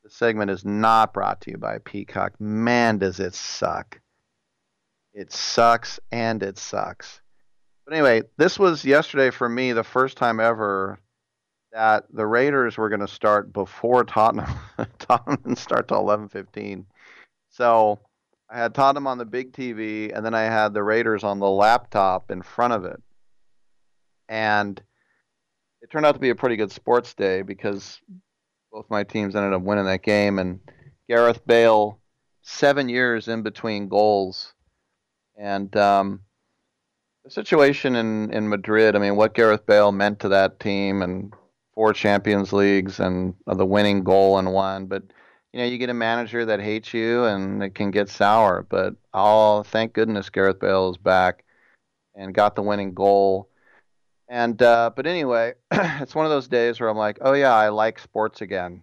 The segment is not brought to you by Peacock. Man, does it suck. It sucks and it sucks. But anyway, this was yesterday for me the first time ever that the Raiders were going to start before Tottenham. Tottenham start till 11:15. So I had Tottenham on the big TV, and then I had the Raiders on the laptop in front of it. And it turned out to be a pretty good sports day because both my teams ended up winning that game. And Gareth Bale, seven years in between goals. And um, the situation in, in Madrid, I mean, what Gareth Bale meant to that team and four Champions Leagues and uh, the winning goal and one. But you know, you get a manager that hates you and it can get sour. But oh, thank goodness Gareth Bale is back and got the winning goal. And uh, but anyway, it's one of those days where I'm like, oh yeah, I like sports again.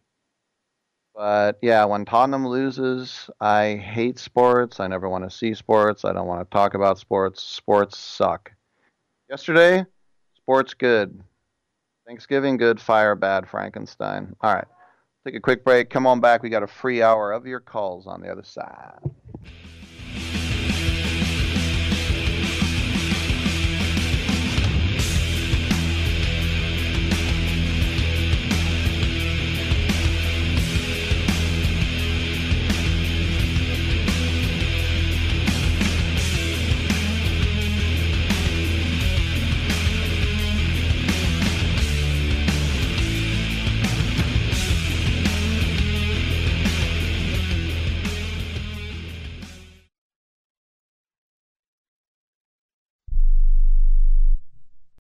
But yeah, when Tottenham loses, I hate sports. I never want to see sports. I don't want to talk about sports. Sports suck. Yesterday, sports good. Thanksgiving good, fire bad, Frankenstein. All right. Take a quick break. Come on back. We got a free hour of your calls on the other side.